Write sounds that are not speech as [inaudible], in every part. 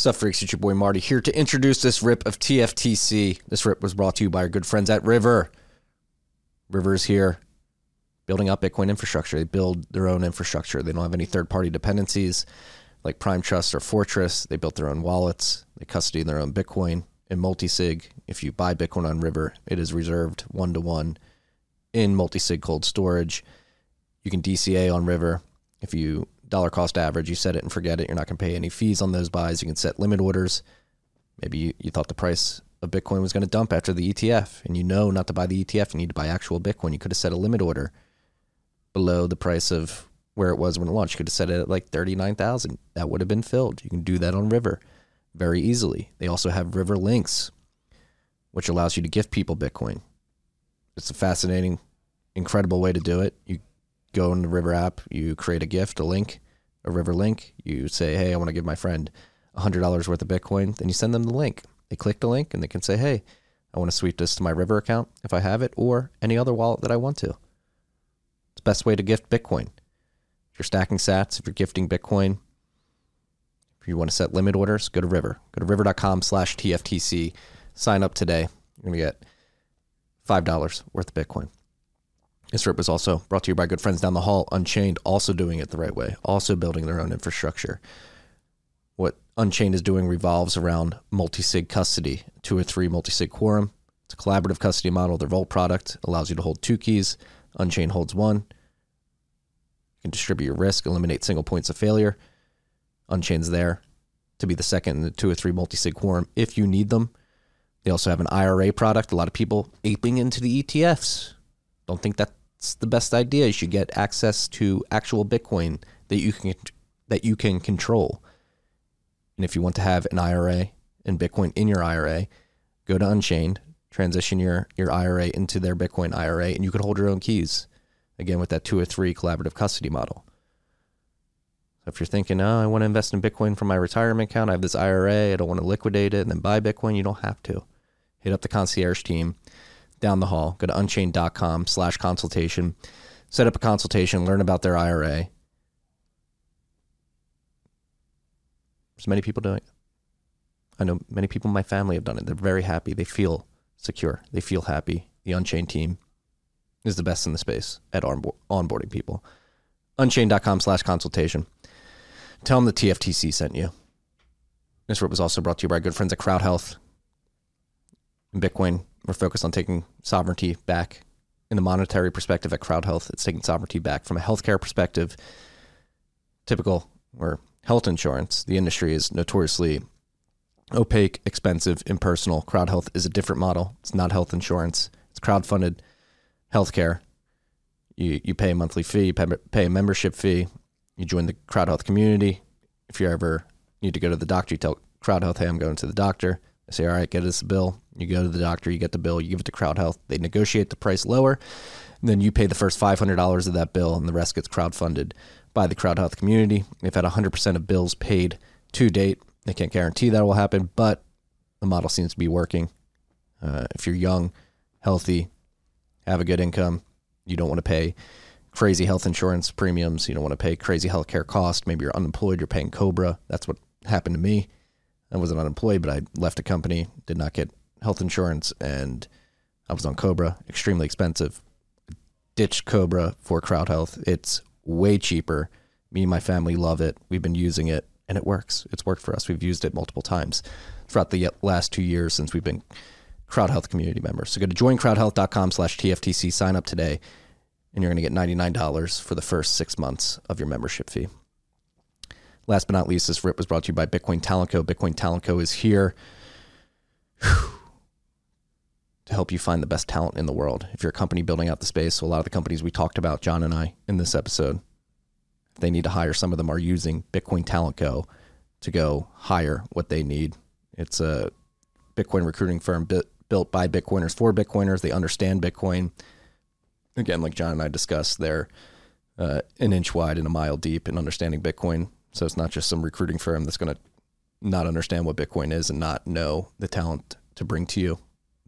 Sup, freaks? It's your boy Marty here to introduce this rip of TFTC. This rip was brought to you by our good friends at River. River is here building up Bitcoin infrastructure. They build their own infrastructure. They don't have any third party dependencies like Prime Trust or Fortress. They built their own wallets. They custody their own Bitcoin in multisig. If you buy Bitcoin on River, it is reserved one to one in multisig cold storage. You can DCA on River. If you dollar cost average, you set it and forget it. You're not going to pay any fees on those buys. You can set limit orders. Maybe you, you thought the price of Bitcoin was going to dump after the ETF, and you know not to buy the ETF. You need to buy actual Bitcoin. You could have set a limit order below the price of where it was when it launched. You could have set it at like 39,000. That would have been filled. You can do that on River very easily. They also have River Links, which allows you to gift people Bitcoin. It's a fascinating, incredible way to do it. You go in the River app, you create a gift, a link, a River link. You say, hey, I want to give my friend $100 worth of Bitcoin. Then you send them the link. They click the link and they can say, hey, I want to sweep this to my River account if I have it or any other wallet that I want to. It's the best way to gift Bitcoin. If you're stacking sats, if you're gifting Bitcoin, if you want to set limit orders, go to River. Go to river.com slash TFTC. Sign up today. You're going to get $5 worth of Bitcoin. This rip was also brought to you by good friends down the hall, Unchained, also doing it the right way, also building their own infrastructure. What Unchained is doing revolves around multi-sig custody, two or three multi-sig quorum. It's a collaborative custody model. Their Vault product allows you to hold two keys. Unchained holds one. You can distribute your risk, eliminate single points of failure. Unchained's there to be the second in the two or three multi-sig quorum if you need them. They also have an IRA product. A lot of people aping into the ETFs. Don't think that it's the best idea. You should get access to actual Bitcoin that you can that you can control. And if you want to have an IRA and Bitcoin in your IRA, go to Unchained, transition your your IRA into their Bitcoin IRA, and you can hold your own keys. Again, with that two or three collaborative custody model. So if you're thinking, oh, I want to invest in Bitcoin for my retirement account, I have this IRA, I don't want to liquidate it and then buy Bitcoin, you don't have to. Hit up the concierge team down the hall. Go to unchained.com slash consultation. Set up a consultation, learn about their IRA. There's many people doing it. I know many people in my family have done it. They're very happy. They feel secure. They feel happy. The Unchained team is the best in the space at onboarding people. Unchained.com slash consultation. Tell them the TFTC sent you. This report was also brought to you by our good friends at Crowd Health. In Bitcoin, we're focused on taking sovereignty back in the monetary perspective at Crowd Health. It's taking sovereignty back from a healthcare perspective. Typical or health insurance, the industry is notoriously opaque, expensive, impersonal. Crowd Health is a different model. It's not health insurance. It's crowd-funded healthcare. You you pay a monthly fee, you pay, a membership fee. You join the Crowd Health community. If you ever need to go to the doctor, you tell Crowd Health, "Hey, I'm going to the doctor." They say, "All right, get us a bill." You go to the doctor, you get the bill, you give it to Crowd Health. They negotiate the price lower. then you pay the first $500 of that bill, and the rest gets crowd-funded by the Crowd Health community. They've had 100% of bills paid to date. They can't guarantee that will happen, but the model seems to be working. Uh, if you're young, healthy, have a good income, you don't want to pay crazy health insurance premiums. You don't want to pay crazy healthcare costs. Maybe you're unemployed, you're paying Cobra. That's what happened to me. I wasn't unemployed, but I left a company, did not get health insurance, and I was on Cobra, extremely expensive. Ditched Cobra for Crowd Health. It's way cheaper. Me and my family love it. We've been using it, and it works. It's worked for us. We've used it multiple times throughout the last two years since we've been Crowd Health community members. So go to joincrowdhealth.com slash TFTC, sign up today, and you're going to get $99 for the first six months of your membership fee. Last but not least, this rip was brought to you by Bitcoin Talent Co. Bitcoin Talent Co. is here. Whew to help you find the best talent in the world. If you're a company building out the space, so a lot of the companies we talked about, John and I, in this episode, they need to hire, some of them are using Bitcoin Talent Co to go hire what they need. It's a Bitcoin recruiting firm built by Bitcoiners for Bitcoiners. They understand Bitcoin. Again, like John and I discussed, they're uh, an inch wide and a mile deep in understanding Bitcoin. So it's not just some recruiting firm that's going to not understand what Bitcoin is and not know the talent to bring to you.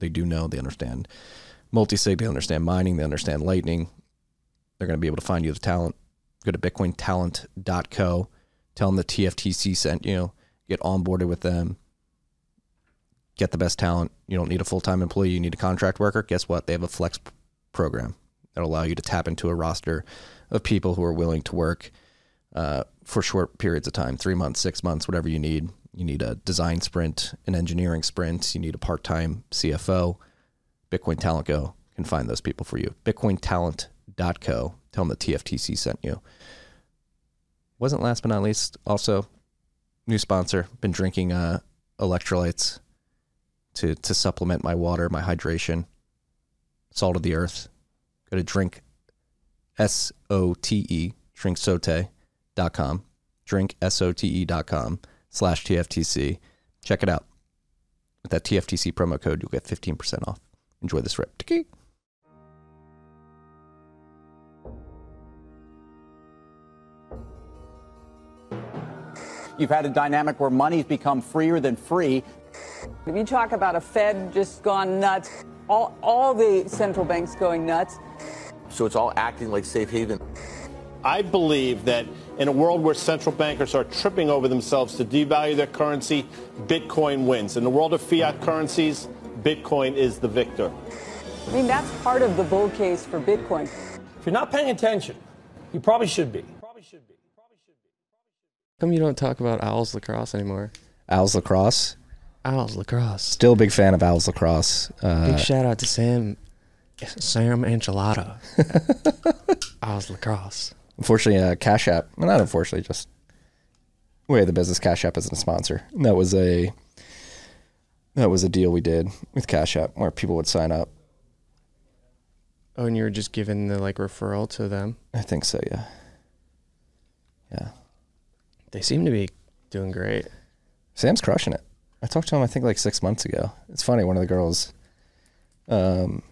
They do know, they understand multi-sig, they understand mining, they understand lightning. They're going to be able to find you the talent. Go to bitcointalent.co. Tell them the TFTC sent you. get onboarded with them, get the best talent. You don't need a full time employee, you need a contract worker. Guess what? They have a flex program that'll allow you to tap into a roster of people who are willing to work uh, for short periods of time three months, six months, whatever you need. You need a design sprint, an engineering sprint, you need a part time CFO. Bitcoin Talent Co can find those people for you. BitcoinTalent.co. Tell them the TFTC sent you. Wasn't last but not least also new sponsor. Been drinking uh, electrolytes to to supplement my water, my hydration. Salt of the earth. Go to drink S O T E drinksote.com. Drink S O T E.com slash TFTC. Check it out. With that TFTC promo code, you'll get 15% off. Enjoy this rip. Tiki. You've had a dynamic where money's become freer than free. If you talk about a Fed just gone nuts, all, all the central banks going nuts, So it's all acting like safe haven. I believe that in a world where central bankers are tripping over themselves to devalue their currency, Bitcoin wins. In the world of fiat currencies, Bitcoin is the victor. I mean, that's part of the bull case for Bitcoin. If you're not paying attention, you probably should be. Probably should be. How come you don't talk about Owls Lacrosse anymore? Owls Lacrosse. Owls Lacrosse. Still a big fan of Owls Lacrosse. Uh, Big shout out to Sam Sam Enchilada. [laughs] Owls Lacrosse. Unfortunately, uh, Cash App, well, not unfortunately, just way of the business, Cash App isn't a sponsor. And that was a that was a deal we did with Cash App where people would sign up. Oh, and you were just giving the like referral to them. I think so, yeah. Yeah. They seem to be doing great. Sam's crushing it. I talked to him, I think, like six months ago. It's funny. One of the girls, um,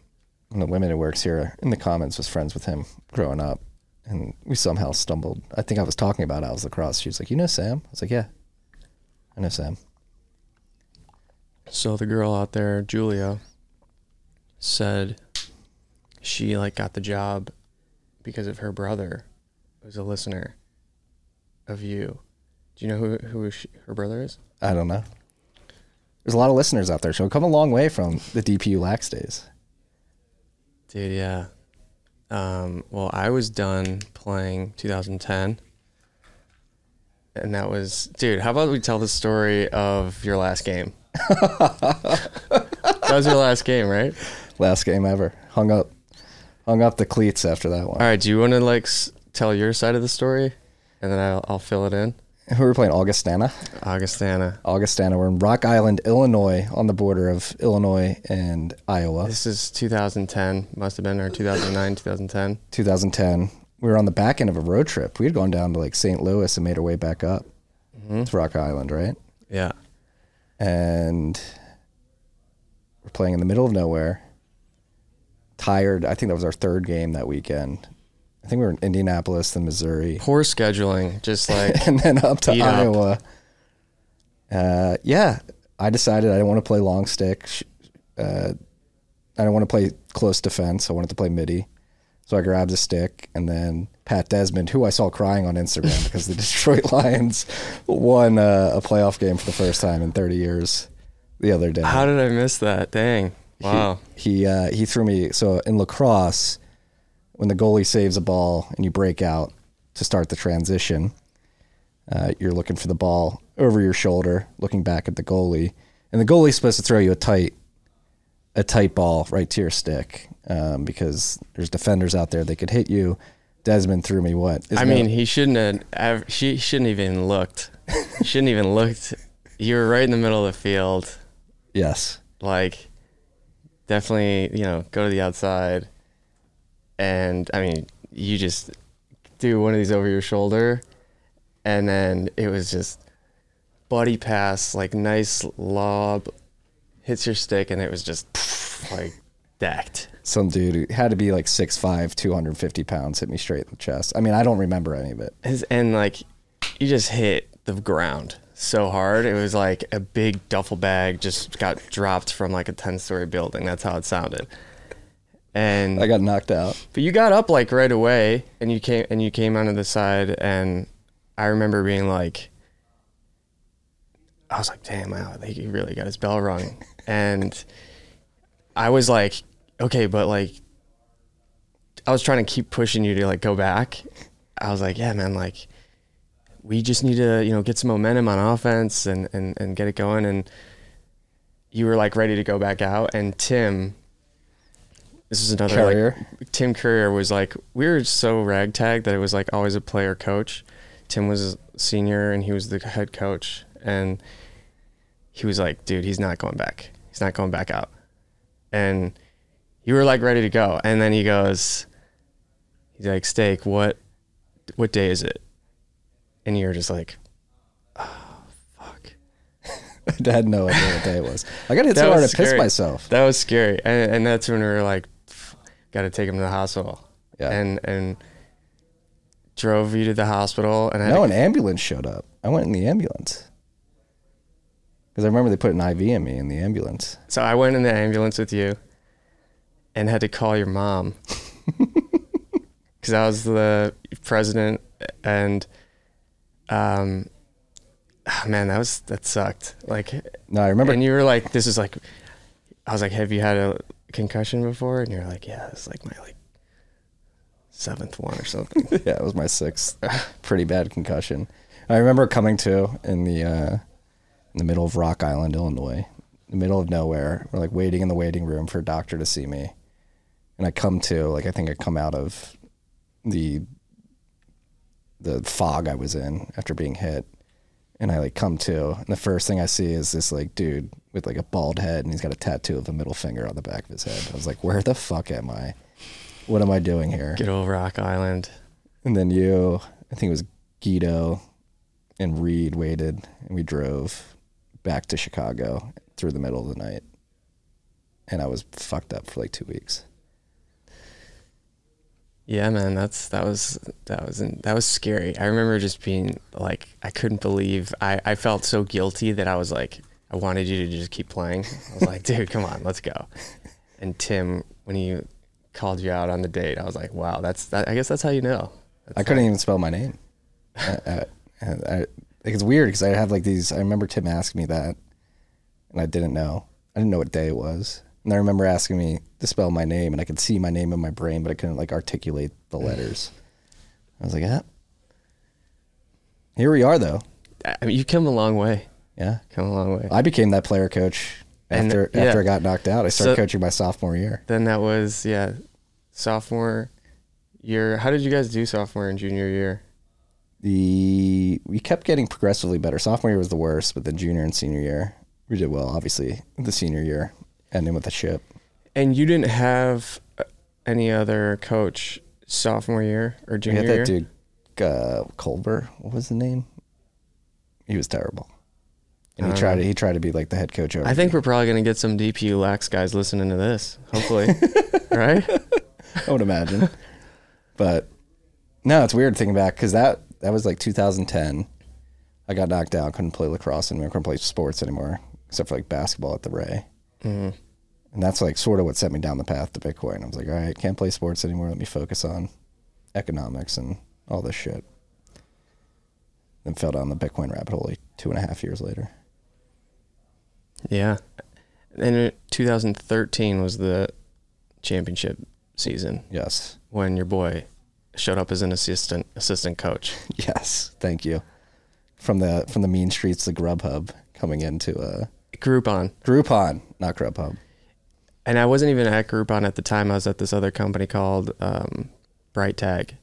one of the women who works here in the comments was friends with him growing up, and we somehow stumbled. I think I was talking about Owls Lacrosse. She was like, "You know Sam?" I was like, "Yeah, I know Sam." So the girl out there, Julia, said she like got the job because of her brother, who's a listener of you. Do you know who who she, her brother is? I don't know. There's a lot of listeners out there, so we've come a long way from the DPU lax days. Dude, yeah. Um, well, I was done playing 2010. And that was, dude, how about we tell the story of your last game? [laughs] that was your last game, right? Last game ever. Hung up, hung up the cleats after that one. All right. Do you want to like s- tell your side of the story? And then I'll, I'll fill it in. Who were we playing? Augustana. Augustana. Augustana. We're in Rock Island, Illinois, on the border of Illinois and Iowa. This is 2010. Must have been or 2009, 2010. 2010. We were on the back end of a road trip. We had gone down to like St. Louis and made our way back up mm-hmm. to Rock Island, right? Yeah. And we're playing in the middle of nowhere. Tired. I think that was our third game that weekend. I think we were in Indianapolis, then Missouri. Poor scheduling. Just like, [laughs] and then up to up. Iowa. Uh, yeah, I decided I didn't want to play long stick. Uh, I didn't want to play close defense. I wanted to play midi. So I grabbed a stick, and then Pat Desmond, who I saw crying on Instagram because the [laughs] Detroit Lions won uh, a playoff game for the first time in 30 years the other day. how did I miss that? Dang. Wow. He uh, he threw me. So in lacrosse, when the goalie saves a ball and you break out to start the transition, uh, you're looking for the ball over your shoulder, looking back at the goalie, and the goalie's supposed to throw you a tight a tight ball right to your stick um, because there's defenders out there that could hit you. Desmond threw me what? I mean, it- he shouldn't have. She shouldn't even looked. Shouldn't even looked. You were right in the middle of the field. yes, Like, definitely, you know, go to the outside. And I mean, you just do one of these over your shoulder, and then it was just buddy pass, like nice lob, hits your stick, and it was just like decked. some dude had to be like 6'5", 250 pounds hit me straight in the chest. I mean, I don't remember any of it. His, and like you just hit the ground so hard it was like a big duffel bag just got dropped from like a 10 story building that's how it sounded and I got knocked out. but you got up like right away and you came and you came onto the side and i remember being like I was like, damn, wow, he really got his bell rung. and I was like, okay, but like, I was trying to keep pushing you to like go back. I was like, yeah, man, like, we just need to, you know, get some momentum on offense and, and, and get it going. And you were like ready to go back out. And Tim, this is another Courier. like Tim Courier was like we were so ragtag that it was like always a player coach. Tim was a senior and he was the head coach and he was like, dude, he's not going back. He's not going back out. And you were like ready to go. And then he goes, he's like, Steak, what what day is it? And you're just like, oh fuck. [laughs] I had no idea what day it was. I got hit so hard was to piss myself. That was scary, and, and that's when we were like, got to take him to the hospital. Yeah. And and drove you to the hospital, and I No, an ambulance showed up. I went in the ambulance because I remember they put an IV in me in the ambulance. so I went in the ambulance with you, and had to call your mom [laughs] because I was the president, and um, ah, man, that was that sucked. Like, No, I remember. and you were like, "This is like," I was like, "Have you had a concussion before?" And you're like, "Yeah, it's like my like seventh one or something." [laughs] yeah, it was my sixth [laughs] pretty bad concussion. I remember coming to in the uh, in the middle of Rock Island, Illinois, the middle of nowhere. We're like waiting in the waiting room for a doctor to see me, and I come to like I think I come out of the the fog I was in after being hit, and I like come to, and the first thing I see is this like dude with like a bald head, and he's got a tattoo of a middle finger on the back of his head. I was like, where the fuck am I? What am I doing here? Good old Rock Island. And then you, I think it was Guido and Reed waited, and we drove back to Chicago through the middle of the night. And I was fucked up for like two weeks. Yeah, man, that's that was that was that was scary. I remember just being like, I couldn't believe I I felt so guilty that I was like, I wanted you to just keep playing. I was like, dude, come on, let's go. And Tim, when he called you out on the date, I was like, wow, that's that. I guess that's how you know. I couldn't even spell my name. I, I, I, it's weird because I have like these. I remember Tim asking me that, and I didn't know. I didn't know what day it was. And I remember asking me to spell my name, and I could see my name in my brain, but I couldn't like articulate the letters. [sighs] I was like, yeah. Here we are, though. I mean, you've come a long way. Yeah. Come a long way. I became that player coach And, after yeah. after I got knocked out. I started So- coaching my sophomore year. then that was yeah, sophomore year. How did you guys do sophomore and junior year? The we kept getting progressively better. Sophomore year was the worst, but then junior and senior year we did well. Obviously, the senior year ending with a ship. And you didn't have uh, any other coach sophomore year or We junior had that year? dude uh, Culver. What was the name? He was terrible, and he I don't tried to he tried to be like the head coach. Over I think me. we're probably gonna get some DPU lax guys listening to this. Hopefully, [laughs] right? I would imagine. but no, it's weird thinking back because that that was like 2010. I got knocked out, couldn't play lacrosse anymore, couldn't play sports anymore, except for like basketball at the Ray. Mm-hmm. And that's like sort of what set me down the path to Bitcoin. I was like, all right, can't play sports anymore. Let me focus on economics and all this shit. Then fell down the Bitcoin rabbit hole like two and a half years later. Yeah. And 2013 was the championship season Yes. when your boy showed up as an assistant assistant coach. [laughs] Yes. Thank you. From the from the mean streets to Grubhub coming into uh, Groupon. Groupon, not Grubhub. And I wasn't even at Groupon at the time. I was at this other company called um, Bright Tag,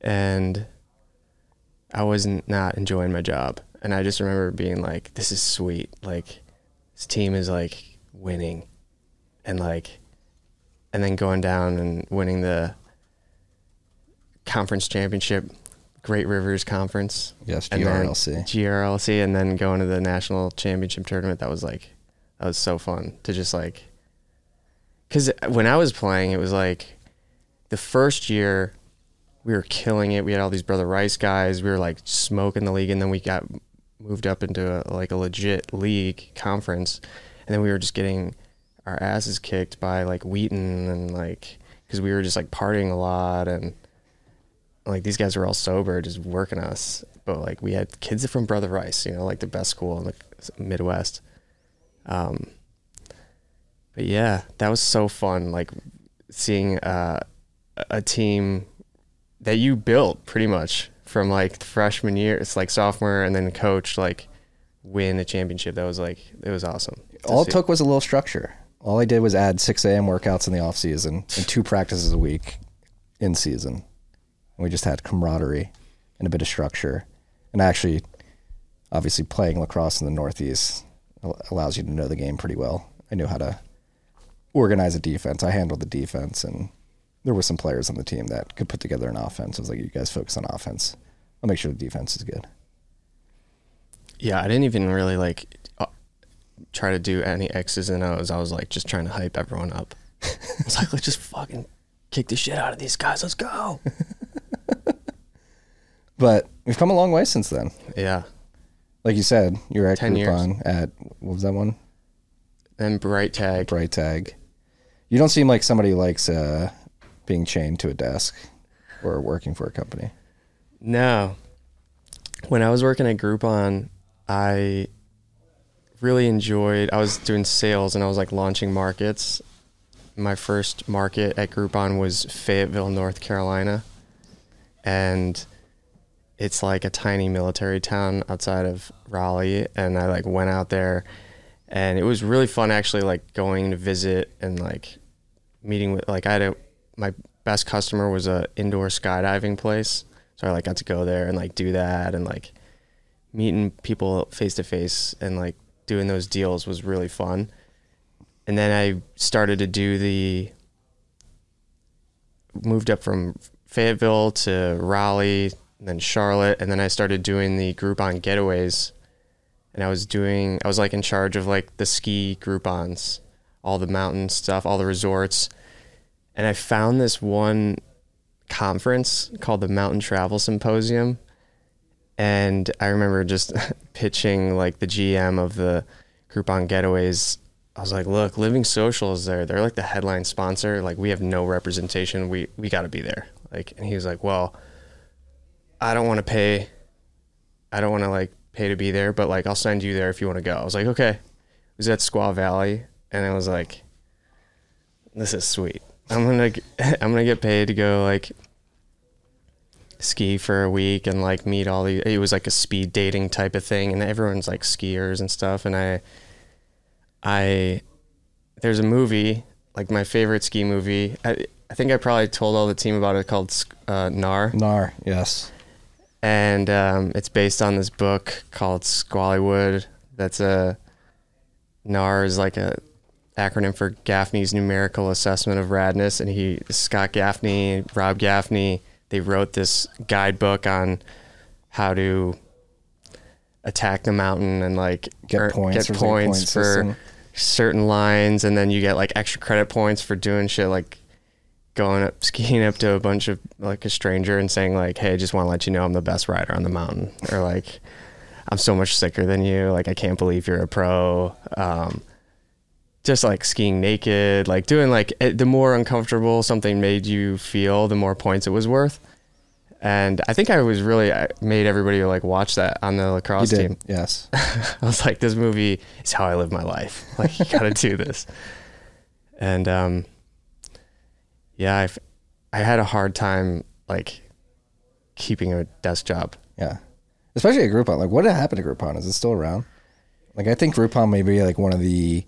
and I wasn't not enjoying my job. And I just remember being like, "This is sweet. Like, this team is like winning, and like, and then going down and winning the conference championship, Great Rivers Conference. Yes, and GRLC. GRLC, and then going to the national championship tournament. That was like, that was so fun to just like, because when I was playing, it was like, the first year, we were killing it. We had all these brother Rice guys. We were like smoking the league, and then we got moved up into a, like a legit league conference, and then we were just getting our asses kicked by like Wheaton and like because we were just like partying a lot and like these guys were all sober, just working us. But like we had kids from Brother Rice, you know, like the best school in the Midwest. Um, but yeah, that was so fun. Like seeing uh, a team that you built pretty much from like freshman year, it's like sophomore, and then coach like win a championship. That was like it was awesome. All it see. took was a little structure. All I did was add 6 a.m. workouts in the off season and two practices a week in season. And we just had camaraderie and a bit of structure. And actually, obviously, playing lacrosse in the Northeast allows you to know the game pretty well. I knew how to organize a defense. I handled the defense, and there were some players on the team that could put together an offense. I was like, you guys focus on offense. I'll make sure the defense is good. Yeah, I didn't even really like uh, try to do any X's and O's. I was like just trying to hype everyone up. [laughs] I was like, let's just fucking kick the shit out of these guys. Let's go. [laughs] But we've come a long way since then. yeah. Like you said, you were at 10 years. Groupon at what was that one? And Bright Tag. Bright Tag. You don't seem like somebody who likes uh, being chained to a desk or working for a company. No. When I was working at Groupon, I really enjoyed I was doing sales and I was like launching markets. My first market at Groupon was Fayetteville, North Carolina. And it's like a tiny military town outside of Raleigh and I like went out there and it was really fun actually like going to visit and like meeting with like I had a my best customer was a indoor skydiving place so I like got to go there and like do that and like meeting people face to face and like doing those deals was really fun. And then I started to do the moved up from Fayetteville to Raleigh and then Charlotte and then I started doing the Groupon getaways and I was doing I was like in charge of like the ski Groupons, all the mountain stuff, all the resorts. And I found this one conference called the Mountain Travel Symposium. And I remember just [laughs] pitching like the GM of the Groupon Getaways. I was like, look, Living Social is there. They're like the headline sponsor. Like we have no representation. We we gotta be there. Like and he was like, Well, I don't want to pay I don't want to like pay to be there, but like I'll send you there if you want to go. I was like, okay. It was at Squaw Valley, and I was like, this is sweet. I'm gonna [laughs] I'm gonna get paid to go like ski for a week and like meet all the. It was like a speed dating type of thing, and everyone's like skiers and stuff. And I, I, there's a movie like my favorite ski movie. I I think I probably told all the team about it called uh, Gnar GNAR, yes. And um, it's based on this book called Squallywood. That's a GNAR is like a acronym for Gaffney's numerical assessment of radness, and he Scott Gaffney, Robb Gaffney, they wrote this guidebook on how to attack the mountain and like Get earn- points, get there's like a point points for system. certain lines, and then you get like extra credit points for doing shit like going up [laughs] skiing up to a bunch of like a stranger and saying like hey I just want to let you know i'm the best rider on the mountain or like i'm so much sicker than you like i can't believe you're a pro um, just like skiing naked like doing like eh, the more uncomfortable something made you feel the more points it was worth and i think i was really I made everybody like watch that on the lacrosse team yes. [laughs] I was like, this movie is how I live my life. Like, you gotta do this. [laughs] And um, yeah, I've, I had a hard time like keeping a desk job. Yeah. Especially at Groupon. Like, what happened to Groupon? Is it still around? Like, I think Groupon may be like one of the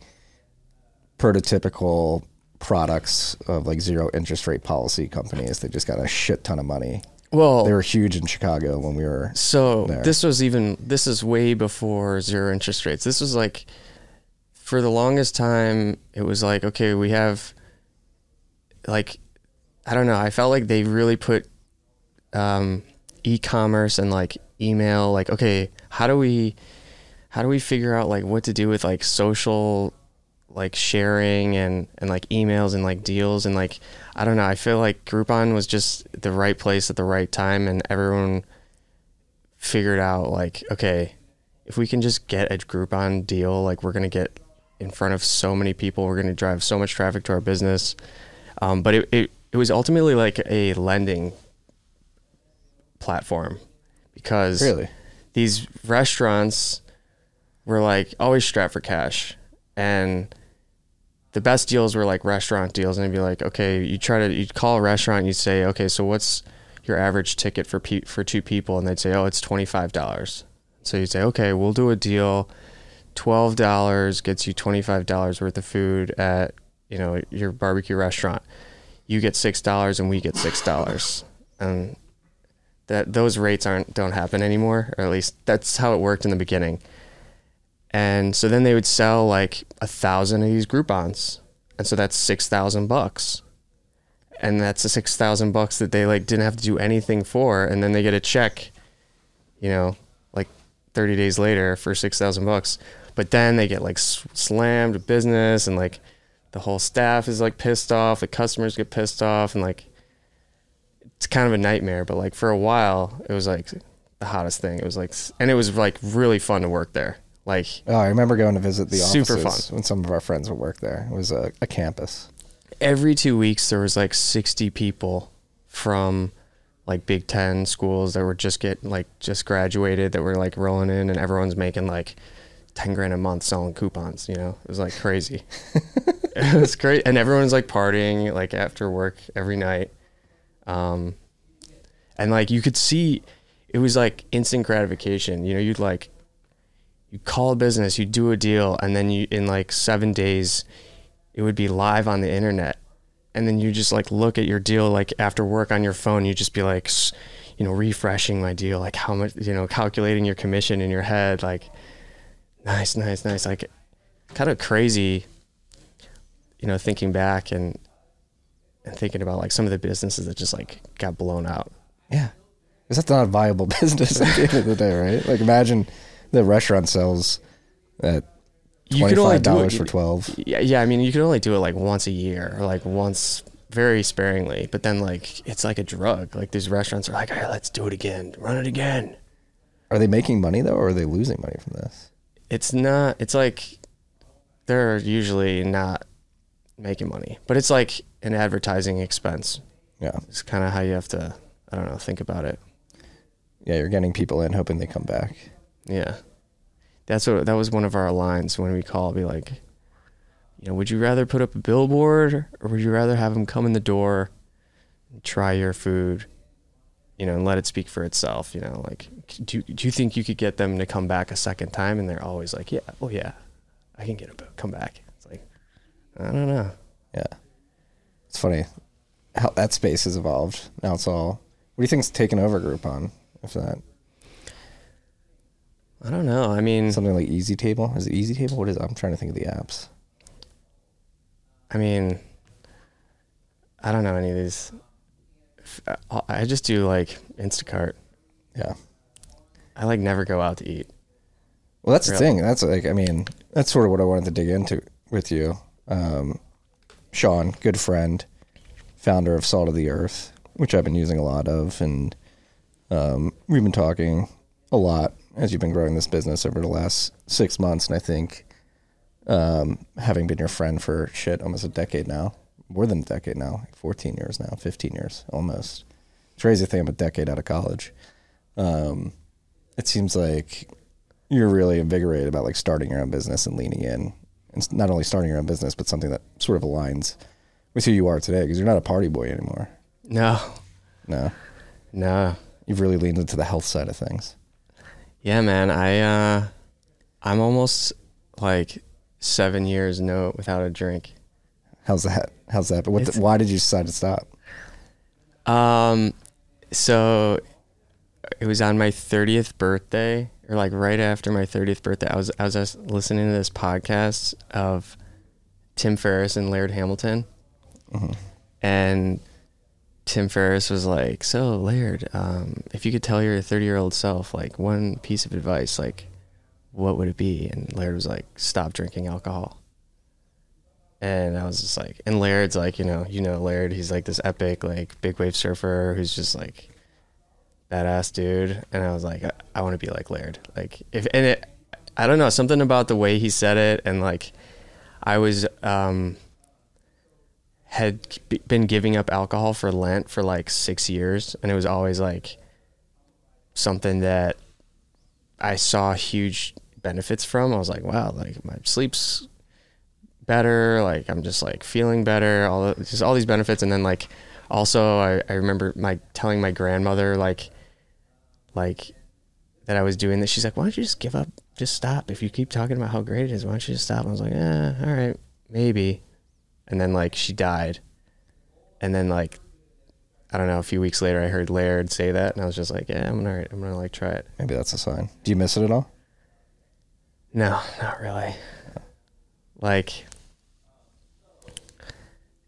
prototypical products of like zero interest rate policy companies. They just got a shit ton of money. Well, They were huge in Chicago when we were. so there. this was even this is way before zero interest rates. This was like for the longest time it was like okay, we have like I don't know, I felt like they really put um e-commerce and like email like okay, how do we how do we figure out like what to do with like social like sharing and and like emails and like deals and like I don't know, I feel like Groupon was just the right place at the right time and everyone figured out like okay, if we can just get a Groupon deal, like we're to get in front of so many people, we're to drive so much traffic to our business. Um, but it, it it was ultimately like a lending platform because Really? these restaurants were like always strapped for cash. And the best deals were like restaurant deals. And it'd be like okay you try to you call a restaurant and you say okay so what's your average ticket for pe- for two people? And they'd say oh it's $25 so you'd say okay we'll do a deal. $12 gets you $25 worth of food at you know your barbecue restaurant you get $6 and we get $6 and that those rates aren't don't happen anymore or at least that's how it worked in the beginning. And so then they would sell like a thousand of these Groupons, and so that's six thousand bucks, and that's a six thousand bucks that they like didn't have to do anything for, and then they get a check, you know, like thirty days later for six thousand bucks, but then they get like slammed with business, and like the whole staff is like pissed off, the customers get pissed off, and like it's kind of a nightmare. But like for a while, it was like the hottest thing. It was like, and it was like really fun to work there. Like Oh, I remember going to visit the Super offices fun. when some of our friends would work there. It was a, a campus. every two weeks there was like 60 people from like big 10 schools that were just getting like just graduated that were like rolling in and everyone's making like 10 grand a month selling coupons you know? It was like crazy. [laughs] It was great and everyone's like partying like after work every night. Um and like you could see it was like instant gratification. You know you'd like you call a business you do a deal and then you in like seven days it would be live on the internet. And then you just like look at your deal like after work on your phone you just be like you know refreshing my deal like how much you know calculating your commission in your head like nice nice nice. Like kind of crazy you know thinking back and and thinking about like some of the businesses that just like got blown out. Yeah. Because that's not a viable [laughs] business at the end of the day, right? Like imagine the restaurant sells at twenty five dollars for 12 yeah yeah i mean you could only do it like once a year or like once very sparingly. But then like it's like a drug. Like these restaurants are like hey let's do it again. Run it again. Are they making money though, or are they losing money from this? It's not it's like they're usually not making money but it's like an advertising expense Yeah. it's kind of how you have to i don't know think about it Yeah, you're getting people in hoping they come back. yeah that's what that was one of our lines when we call be like you know would you rather put up a billboard or would you rather have them come in the door and try your food you know and let it speak for itself you know like do, do you think you could get them to come back a second time and they're always like yeah oh yeah i can get them to come back it's like i don't know Yeah. It's funny how that space has evolved. Now it's all. What do you think's taken over Groupon? If that i don't know i mean something like Easy Table is it Easy Table? What is? It? I'm trying to think of the apps. I mean, I don't know any of these. I just do like Instacart. Yeah. I like never go out to eat. Well, that's the thing. That's like, I mean, that's sort of what I wanted to dig into with you. Um, Sean, good friend, founder of Salt of the Earth, which I've been using a lot of. And um, we've been talking a lot as you've been growing this business over the last six months. And I think um, having been your friend for shit almost a decade now, more than a decade now, like 14 years now, 15 years almost. Crazy thing, I'm a decade out of college. Um, it seems like you're really invigorated about like starting your own business and leaning in and not only starting your own business but something that sort of aligns with who you are today because you're not a party boy anymore No, no no. you've really leaned into the health side of things Yeah, man. I uh, I'm almost like seven years no without a drink. How's that how's that but what the, why did you decide to stop Um, so it was on my 30th birthday, or like right after my 30th birthday. I was I was listening to this podcast of Tim Ferriss and Laird Hamilton, and Tim Ferriss was like, "So Laird, um, if you could tell your 30 year old self like one piece of advice, like what would it be?" And Laird was like, "Stop drinking alcohol." And I was just like, and Laird's like, you know, you know Laird, he's like this epic, like big wave surfer who's just like badass dude. And I was like, I, I want to be like Laird. Like if, and it, I don't know, something about the way he said it. And like, I was, um, had been giving up alcohol for Lent for like six years. And it was always like, something that I saw huge benefits from. I was like, wow, like my sleep's better. Like I'm just like feeling better. All the, just all these benefits, and then like also I, I remember my telling my grandmother like like that I was doing this. She's like, why don't you just give up? Just stop. If you keep talking about how great it is, why don't you just stop? And I was like, eh, all right, maybe. And then like she died, and then like I don't know. A few weeks later, I heard Laird say that, and I was just like, yeah, I'm gonna I'm gonna like try it. Maybe that's a sign. Do you miss it at all? No, not really. Like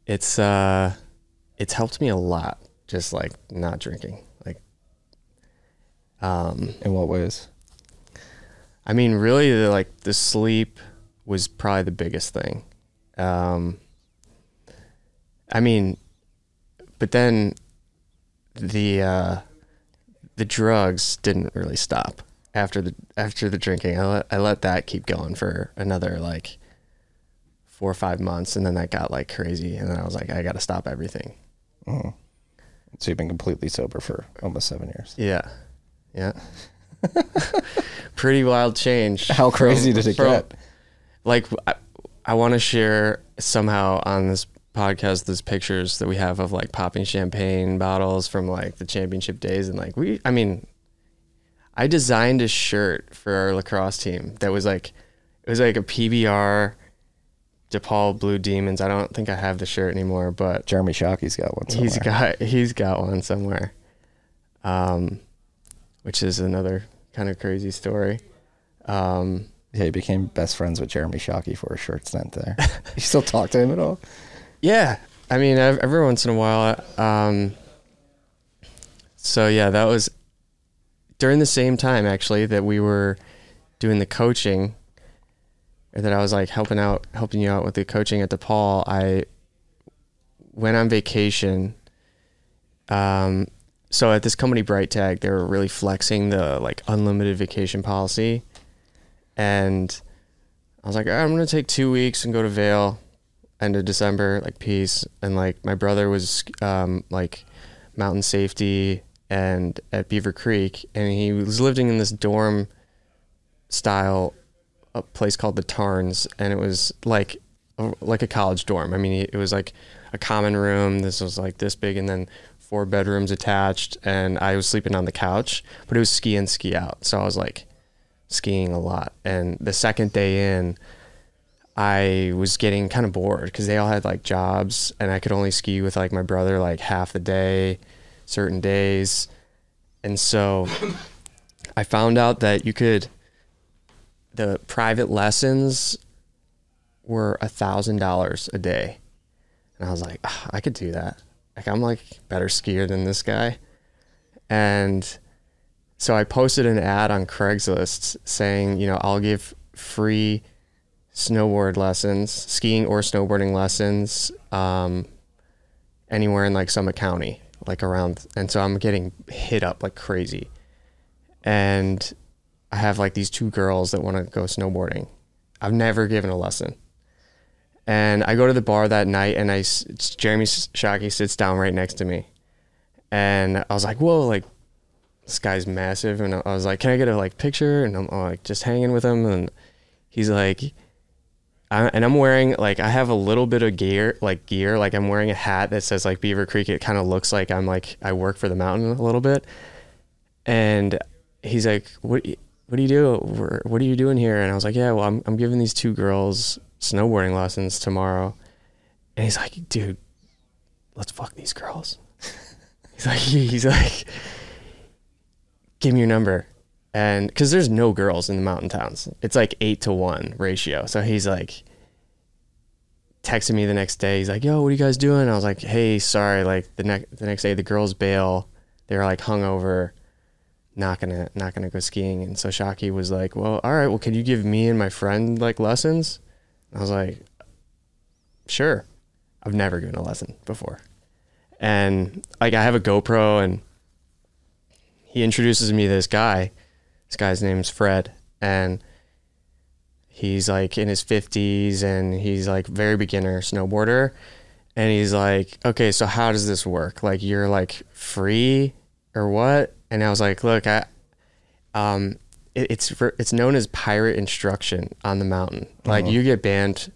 it's uh it's helped me a lot just like not drinking. Like um In what ways? I mean really the, like the sleep was probably the biggest thing. Um I mean but then the uh the drugs didn't really stop after the after the drinking. I let I let that keep going for another like four or five months, and then that got like crazy, and then I was like, I got to stop everything. Mm-hmm. So you've been completely sober for almost seven years. Yeah, yeah. [laughs] Pretty wild change. How crazy from- did it from- get? Like, I, I want to share somehow on this podcast those pictures that we have of like popping champagne bottles from like the championship days, and like we, I mean, I designed a shirt for our lacrosse team that was like, it was like a PBR DePaul Blue Demons. I don't think I have the shirt anymore, but Jeremy Shockey's got one. he's somewhere. got he's got one somewhere. Um, which is another kind of crazy story. Um, Yeah, he became best friends with Jeremy Shockey for a short stint there. [laughs] you still talk to him at all? yeah, I mean, ev- every once in a while. Um, so yeah, that was during the same time actually that we were doing the coaching, that I was like helping out, helping you out with the coaching at DePaul. I went on vacation. Um, so at this company Bright Tag, they were really flexing the like unlimited vacation policy, and I was like, "All right, I'm gonna take two weeks and go to Vail, end of December, like peace. And like my brother was um, like mountain safety and at Beaver Creek, and he was living in this dorm style a place called the Tarnes, and it was like like a college dorm. I mean, it was like a common room. This was like this big, and then four bedrooms attached. And I was sleeping on the couch, but it was ski in, ski out. So I was like skiing a lot. And the second day in, I was getting kind of bored because they all had like jobs, and I could only ski with like my brother like half the day, certain days, and so I found out that you could. The private lessons were a thousand dollars a day, and I was like, "Ah, I could do that. Like I'm like better skier than this guy, and so I posted an ad on Craigslist saying, you know, I'll give free snowboard lessons, skiing or snowboarding lessons, um, anywhere in like Summit County, like around. And so I'm getting hit up like crazy. And I have like these two girls that want to go snowboarding. I've never given a lesson. And I go to the bar that night and I, Jeremy Shockey sits down right next to me. And I was like, whoa, like this guy's massive. And I was like, can I get a like picture? And I'm, I'm, like just hanging with him. And he's like, I, and I'm wearing like I have a little bit of gear, like gear, like I'm wearing a hat that says like Beaver Creek. It kind of looks like I'm like I work for the mountain a little bit. And he's like, "What? What do you do? What are you doing here?" And I was like, "Yeah, well, I'm I'm giving these two girls snowboarding lessons tomorrow." And he's like, "Dude, let's fuck these girls." [laughs] he's like, he's like, "Give me your number." and because there's no girls in the mountain towns it's like eight to one ratio so he's like texted me the next day he's like yo what are you guys doing i was like hey sorry like the next the next day the girls bail they're like hungover not gonna not gonna go skiing and so Shockey was like well all right well can you give me and my friend like lessons i was like sure i've never given a lesson before and like i have a gopro and he introduces me to this guy this guy's name's Fred, and he's like in his 50s and he's like very beginner snowboarder. And he's like, okay, so how does this work? Like, you're like free or what? And I was like, look, I, um, it, it's for, it's known as pirate instruction on the mountain. Like you get banned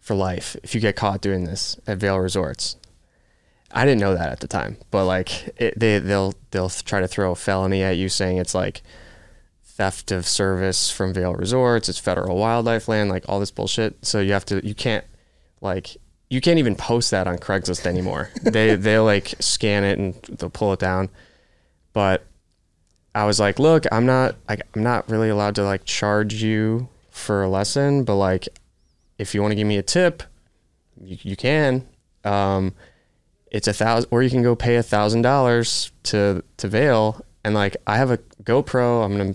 for life if you get caught doing this at Vail Resorts. I didn't know that at the time, but like it, they they'll they'll try to throw a felony at you saying it's like theft of service from Vail Resorts, it's federal wildlife land, like all this bullshit. So you have to you can't like you can't even post that on Craigslist anymore. [laughs] they they like scan it and they'll pull it down. But I was like, look, I'm not like I'm not really allowed to like charge you for a lesson, but like if you want to give me a tip, you, you can. Um, it's a thousand, or you can go pay a thousand dollars to to Vail, and like I have a GoPro. I'm gonna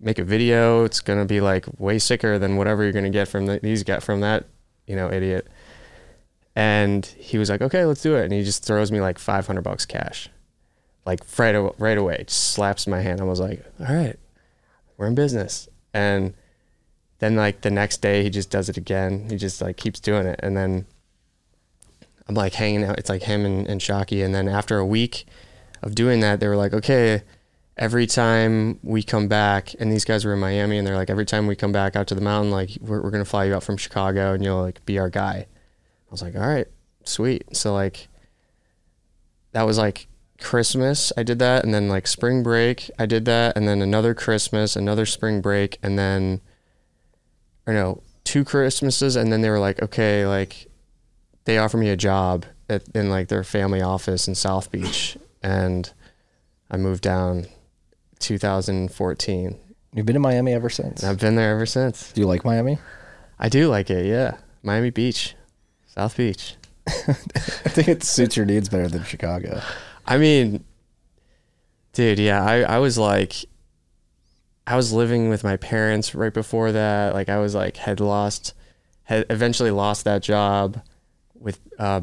make a video. It's gonna be like way sicker than whatever you're gonna get from the, these get from that you know idiot. And he was like, okay, let's do it. And he just throws me like 500 bucks cash, like right right away. Just slaps my hand. I was like, all right, we're in business. And then like the next day, he just does it again. He just like keeps doing it, and then I'm like hanging out. It's like him and, and Shockey. And then after a week of doing that, they were like, okay, every time we come back, and these guys were in Miami, and they're like, every time we come back out to the mountain, like we're, we're gonna fly you out from Chicago, and you'll like be our guy. I was like, all right, sweet. So like, that was like Christmas. I did that, and then like spring break, I did that, and then another Christmas, another spring break, and then, or no, two Christmases, and then they were like, okay, like they offered me a job at, in like their family office in South Beach, and I moved down 2014. You've been in Miami ever since. I've been there ever since. Do you like Miami? I do like it, yeah. Miami Beach, South Beach. [laughs] I think it suits your needs better than Chicago. I mean, dude, yeah, I, I was like, I was living with my parents right before that. Like, I was like, had lost, had eventually lost that job with uh,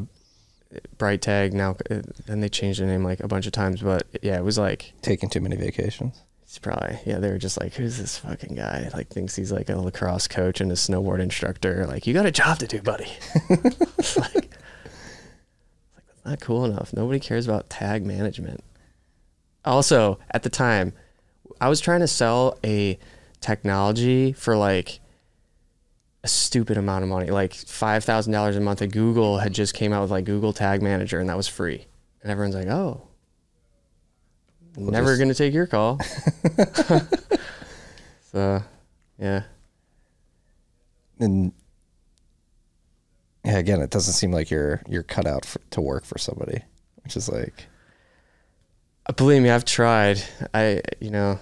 Bright Tag. Now, uh, then they changed the name like a bunch of times. But yeah, it was like, Taking too many vacations. it's probably, yeah, they were just like, who's this fucking guy? Like, thinks he's like a lacrosse coach and a snowboard instructor. Like, you got a job to do, buddy. [laughs] like, it's like, that's not cool enough. Nobody cares about tag management. Also, at the time, I was trying to sell a technology for like a stupid amount of money, like five thousand dollars a month. And Google had just came out with like Google Tag Manager, and that was free. And everyone's like, "Oh, never just- gonna take your call." [laughs] [laughs] so, yeah, And yeah, again, it doesn't seem like you're you're cut out for, to work for somebody, which is like Uh, believe me, I've tried. I, you know,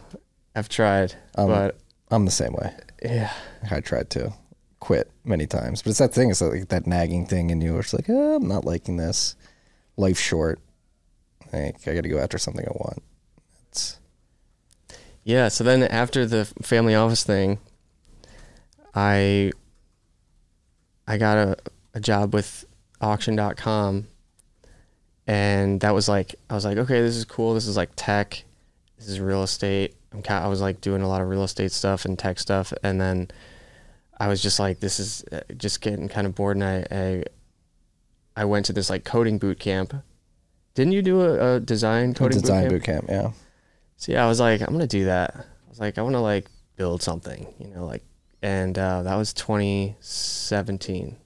I've tried, Um, but I'm the same way. yeah, I tried to quit many times, but it's that thing. It's like that nagging thing in you. It's like, oh, I'm not liking this. Life's short. Like I got to go after something I want. It's Yeah, so then after the family office thing, I I got a, a job with auction.com and that was like I was like, okay, this is cool. This is like tech. This is real estate. I'm kind I was like doing a lot of real estate stuff and tech stuff and then I was just like this is uh, just getting kind of bored and I I, I went to this like coding boot camp. Didn't you do a, a design coding design boot camp? boot camp. Yeah. So yeah, I was like, I'm gonna do that. I was like, I want to like build something, you know, like, and uh, that was 2017,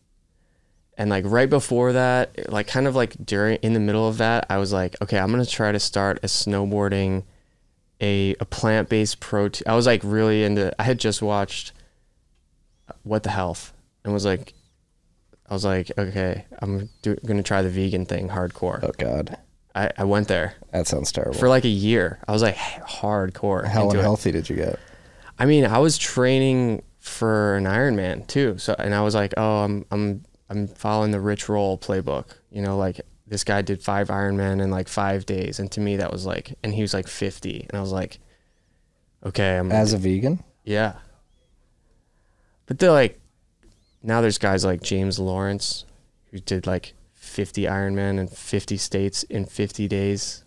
and like right before that, like kind of like during in the middle of that, I was like, okay, I'm gonna try to start a snowboarding, a a plant based protein. I was like really into. I had just watched uh, What the Health and was like, I was like, okay, I'm do, gonna try the vegan thing hardcore. Oh God, I, I went there that sounds terrible. for like a year. I was like hardcore. How into it. unhealthy did you get? I mean, I was training for an Ironman too. So, and I was like, oh, I'm I'm I'm following the Rich Roll playbook. You know, like this guy did five Ironman in like five days, and to me that was like, and he was like 50, and I was like, okay, I'm As a vegan, yeah. But they're like, now there's guys like James Lawrence who did like 50 Ironman in 50 states in 50 days.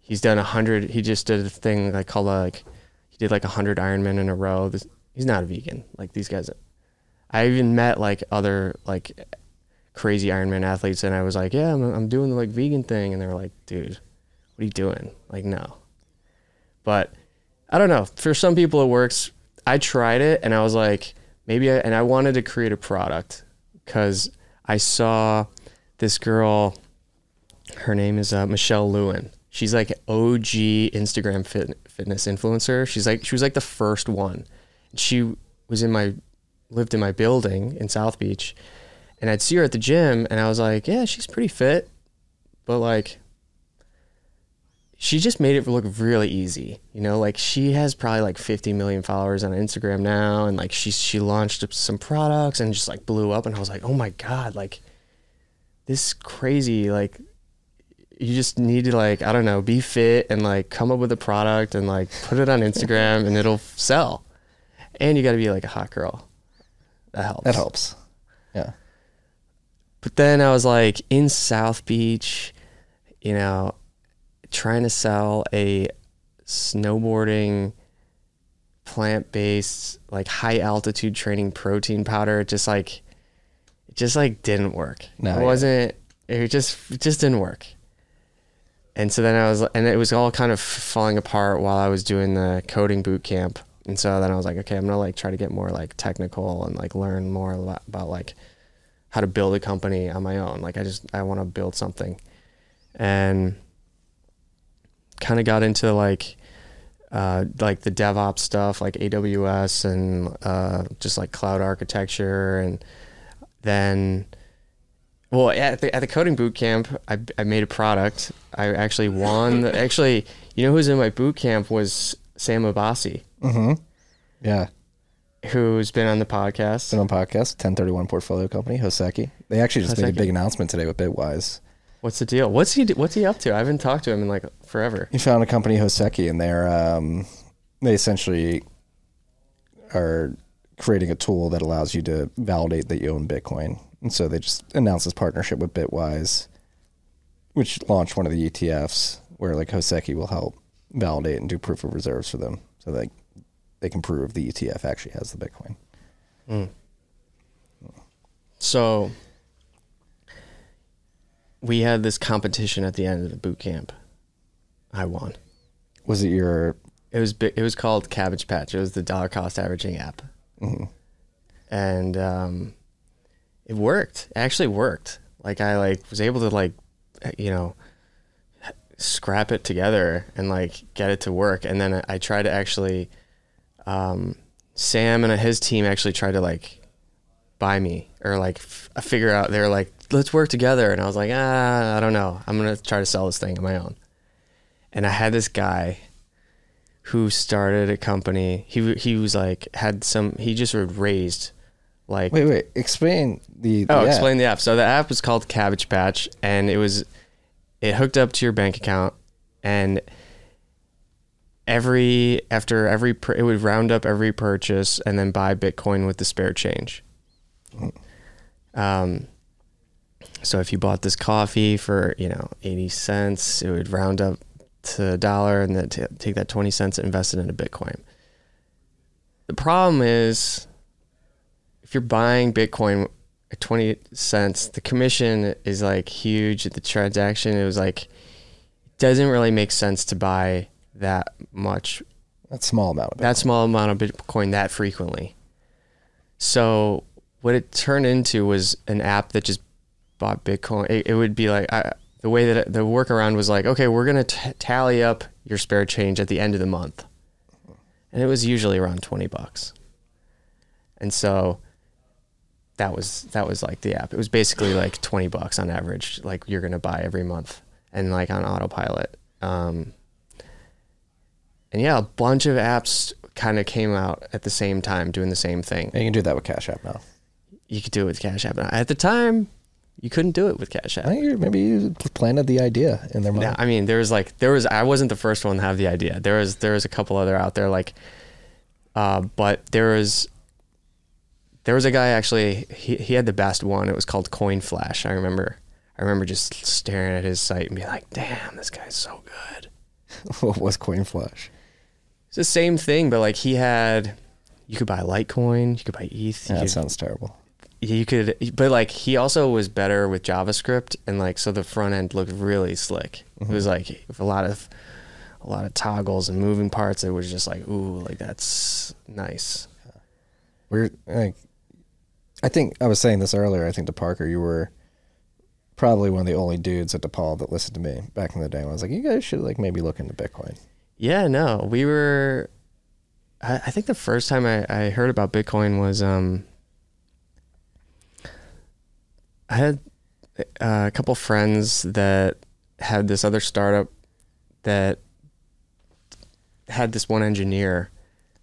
He's done a hundred. He just did a thing like called like, he did like a hundred Ironman in a row. This, he's not a vegan. Like these guys. I even met like other like crazy Ironman athletes, and I was like, yeah, I'm, I'm doing the like vegan thing, and they were like, dude, what are you doing? Like, no. But I don't know. For some people, it works. I tried it and I was like, maybe, I, and I wanted to create a product because I saw this girl. Her name is uh, Michelle Lewin. She's like OG Instagram fit, fitness influencer. She's like she was like the first one. She was in my lived in my building in South Beach, and I'd see her at the gym, and I was like, yeah, she's pretty fit, but like she just made it look really easy. You know, like she has probably like 50 million followers on Instagram now, and like she she launched some products and just like blew up, and I was like, oh my god, like this crazy. Like you just need to like I don't know, be fit and like come up with a product and like put it on [laughs] Instagram and it'll sell. And you got to be like a hot girl. That helps. That helps. Yeah. But then I was like in South Beach, you know, trying to sell a snowboarding plant based like high altitude training protein powder. It just like it just like didn't work. No, it yeah. wasn't it just it just didn't work. And so then I was and it was all kind of falling apart while I was doing the coding boot camp. And so then I was like, okay, I'm gonna like try to get more like technical and like learn more about, like how to build a company on my own. Like I just I want to build something, and kind of got into like uh, like the DevOps stuff, like AWS and uh, just like cloud architecture, and then well at the at the coding boot camp, I I made a product. I actually won. The, actually, you know who's in my boot camp was Sam Abbassi, Yeah. who's been on the podcast. Been on podcast, Ten31 Portfolio Company, Hoseki. They actually just made a big announcement today with Bitwise. What's the deal? What's he What's he up to? I haven't talked to him in like forever. He found a company, Hoseki, and they're um, they essentially are creating a tool that allows you to validate that you own Bitcoin. And so they just announced this partnership with Bitwise, which launched one of the ETFs where like Hoseki will help validate and do proof of reserves for them, so that they can prove the ETF actually has the Bitcoin. So we had this competition at the end of the boot camp. I won. Was it your It was it was called Cabbage Patch. It was the dollar cost averaging app, and um, it worked. It actually worked. Like I like was able to like you know scrap it together and like get it to work. And then I tried to actually um, Sam and his team actually tried to like buy me or like f- figure out they're like let's work together. And i was like ah i don't know. I'm gonna try to sell this thing on my own. And i had this guy who started a company. He he was like had some he just raised like wait wait. Explain the, the Oh, app. explain the app. So the app was called Cabbage Patch, and it was it hooked up to your bank account, and every after every it would round up every purchase and then buy Bitcoin with the spare change. Um, so if you bought this coffee for you know eighty cents, it would round up to a dollar, and then t- take that twenty cents and invest it into Bitcoin. The problem is if you're buying Bitcoin at 20 cents, the commission is like huge. The transaction, it was like, it doesn't really make sense to buy that much, that small amount of that small amount of Bitcoin that frequently. So what it turned into was an app that just bought Bitcoin. It, it would be like, I, the way that it, the workaround was like, okay, we're going to tally up your spare change at the end of the month. And it was usually around 20 bucks. And so that was that was like the app. It was basically like 20 bucks on average like you're going to buy every month and like on autopilot. Um and yeah, a bunch of apps kind of came out at the same time doing the same thing. And you can do that with Cash App now. You could do it with Cash App. now. At the time, you couldn't do it with Cash App. I think you're- maybe you planted the idea in their mind. Yeah, I mean, there was like there was I wasn't the first one to have the idea. There was there was a couple other out there like, uh, but there was there was a guy actually he he had the best one. It was called Coin Flash. I remember I remember just staring at his site and being like, damn, this guy's so good. [laughs] what was Coin Flash? It's the same thing, but like he had you could buy Litecoin, you could buy ETH, Yeah, that could- sounds terrible. you could but like he also was better with javascript and like so the front end looked really slick it was mm-hmm. like a lot of a lot of toggles and moving parts. It was just like, ooh, like that's nice. We're like, I think I was saying this earlier. I think to Parker, you were probably one of the only dudes at DePaul that listened to me back in the day. I was like, you guys should like maybe look into Bitcoin. Yeah, no, we were. I, I think the first time I, I heard about Bitcoin was um. I had uh, a couple friends that had this other startup that had this one engineer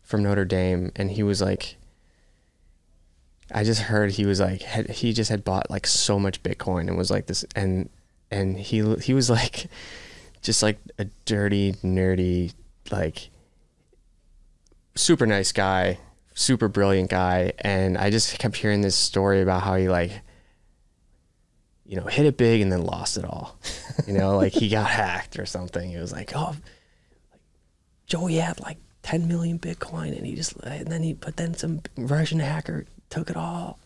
from Notre Dame, and he was like, I just heard he was like, had, he just had bought like so much Bitcoin and was like this, and and he he was like, just like a dirty, nerdy, like super nice guy, super brilliant guy, and I just kept hearing this story about how he like you know, hit it big and then lost it all. [laughs] You know, like he got hacked or something. It was like, oh, like Joey had like 10 million Bitcoin and he just, and then he, but then some Russian hacker took it all.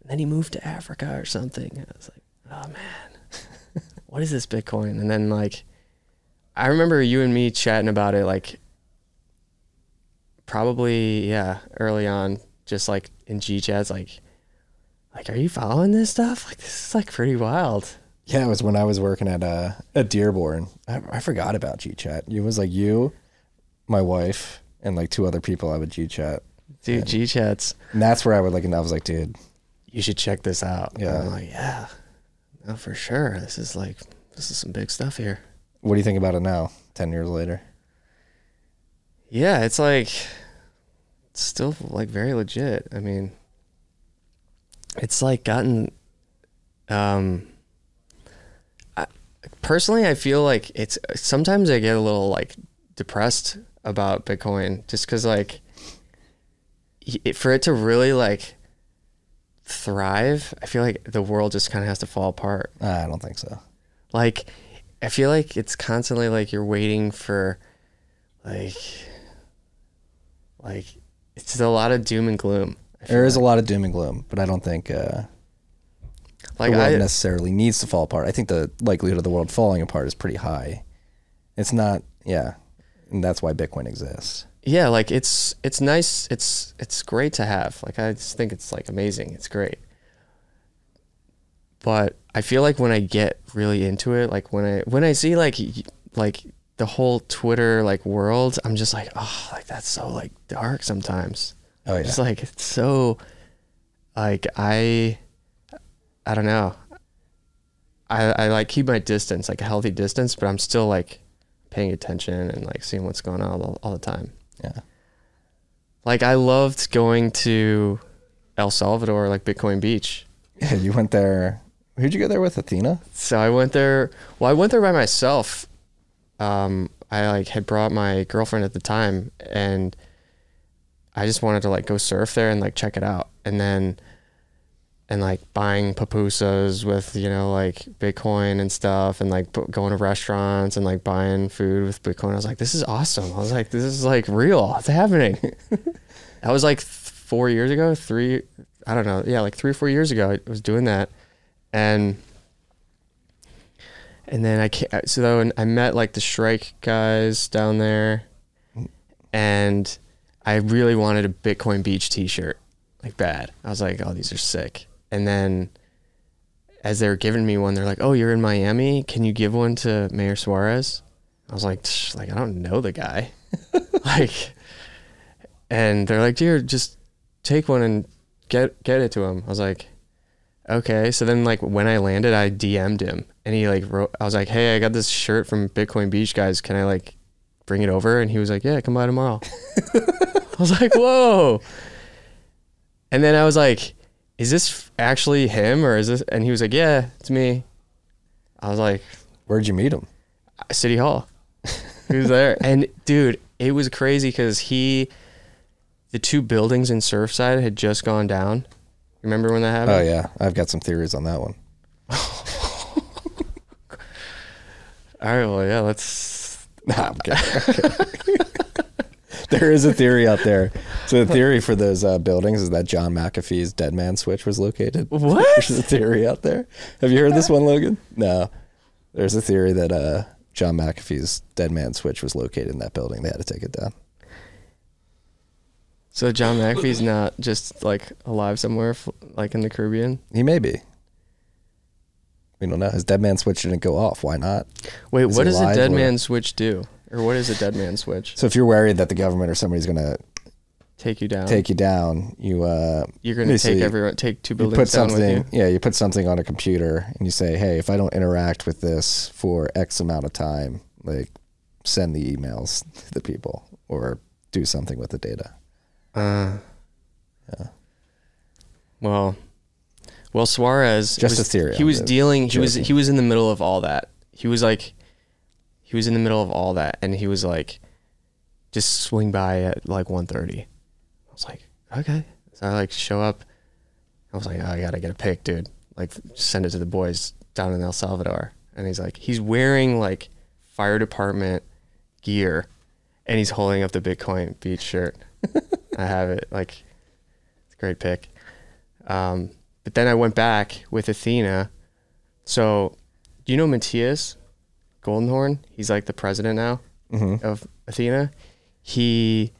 And then he moved to Africa or something. And I was like, oh man, what is this Bitcoin? And then like, I remember you and me chatting about it like probably, yeah, early on, just like in G chats, like, like, are you following this stuff? Like, this is like pretty wild. Yeah, it was when I was working at uh, at Dearborn. I, I forgot about G chat It was like you, my wife, and like two other people I would G chat Dude, G chats, And that's where I would like, and I was like, dude, you should check this out. Yeah. I'm like, yeah, no, for sure. This is like, this is some big stuff here. what do you think about it now, 10 years later? Yeah, it's like, it's still like very legit. I mean, it's like gotten, um, I, personally, I feel like it's sometimes I get a little like depressed about Bitcoin just because like it, for it to really like thrive, I feel like the world just kind of has to fall apart. I don't think so. Like, I feel like it's constantly like you're waiting for, like, like it's a lot of doom and gloom. There is a lot of doom and gloom, but I don't think uh, like the world I, necessarily needs to fall apart. I think the likelihood of the world falling apart is pretty high. It's not, yeah, and that's why Bitcoin exists. Yeah, like it's it's nice. It's it's great to have. Like I just think it's like amazing. It's great. But I feel like when I get really into it, like when I when I see like like the whole Twitter like world, I'm just like, oh, like that's so like dark sometimes. Oh yeah, It's like it's so like I I don't know. I I like keep my distance, like a healthy distance, but I'm still like paying attention and like seeing what's going on all, all the time. Yeah. Like I loved going to El Salvador, like Bitcoin Beach. Yeah, [laughs] you went there. Who'd you go there with, Athena? So I went there. Well, I went there by myself. Um, I like had brought my girlfriend at the time, and I just wanted to like go surf there and like check it out, and then and like buying pupusas with you know like Bitcoin and stuff, and like going to restaurants and like buying food with Bitcoin. I was like, this is awesome. I was like, this is like real. It's happening. [laughs] that was like four years ago, three. I don't know. Yeah, like three or four years ago, I was doing that, and and then I ca so I met like the Strike guys down there, and I really wanted a Bitcoin Beach T-shirt, like bad. I was like, oh, these are sick. And then as they were giving me one, they're like, oh, you're in Miami. Can you give one to Mayor Suarez? I was like, like I don't know the guy, [laughs] like, and they're like, dear, just take one and get get it to him. I was like, okay. So then like when I landed, I DM'd him and he like wrote, I was like, hey, I got this shirt from Bitcoin Beach guys. Can I like bring it over? And he was like, yeah, come by tomorrow. [laughs] I was like, whoa. And then I was like, is this actually him or is this? And he was like, yeah, it's me. I was like, Where'd you meet him? Uh, City Hall. He was there. and dude, it was crazy because he, the two buildings in Surfside had just gone down. Remember when that happened? Oh yeah, I've got some theories on that one. [laughs] All right, well, yeah, let's. [laughs] Nah, I'm kidding. [laughs] there is a theory out there. So the theory for those uh, buildings is that John McAfee's dead man switch was located. [laughs] What? There's a theory out there. Have you heard this one, Logan? No. There's a theory that uh, John McAfee's dead man switch was located in that building. They had to take it down. So John McAfee's not just like alive somewhere, like in the Caribbean. He may be. We don't know. His dead man switch didn't go off. Why not? Wait, Is what does a dead man switch do? Or what is a dead man switch? So if you're worried that the government or somebody's going to Take you down. take you down, you uh, You're gonna take basically- everyone, take two you buildings put down with something. you. Yeah, you put something on a computer and you say, "Hey, if I don't interact with this for X amount of time, like send the emails to the people or do something with the data." Uh, Well, well, Suarez Just was, Ethereum, He was dealing. He was joking. he was in the middle of all that. He was like, he was in the middle of all that, and he was like, just swing by at like 1.30. I was like, okay. So I like show up. I was like, oh, I gotta get a pic, dude. Like, send it to the boys down in El Salvador. And he's like, he's wearing like fire department gear, and he's holding up the Bitcoin Beach shirt. [laughs] I have it. Like, it's a great pic. Um, but then I went back with Athena. So, do you know Matthias Goldenhorn? He's like the president now of Athena. He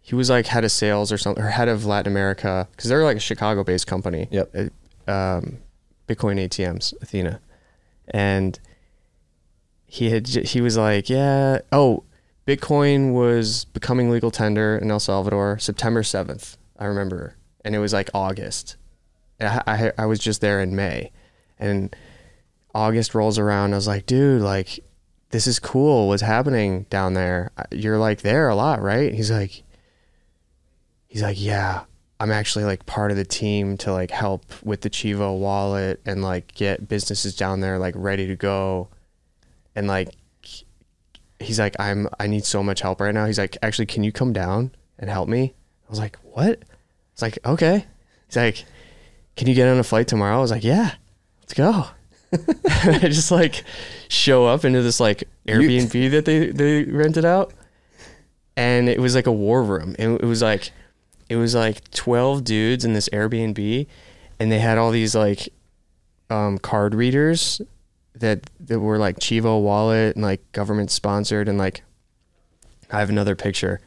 he was like head of sales or something, or head of Latin America, because they're like a Chicago-based company. Yep. Uh, Um, Bitcoin ATMs, Athena, and he had he was like, yeah, oh, Bitcoin was becoming legal tender in El Salvador September seventh. I remember, and it was like August. I, I I was just there in May, and August rolls around. I was like, dude, like this is cool. What's happening down there? You're like there a lot, right? He's like, he's like, yeah. I'm actually like part of the team to like help with the Chivo wallet and like get businesses down there like ready to go. And like he's like, I'm I need so much help right now. He's like, actually, can you come down and help me? I was like, what? It's like, okay. He's like, can you get on a flight tomorrow? I was like, yeah, let's go. [laughs] I just like show up into this like Airbnb that they they rented out, and it was like a war room. It, it was like it was like twelve dudes in this Airbnb, and they had all these like um, card readers that that were like Chivo wallet and like government sponsored, and like I have another picture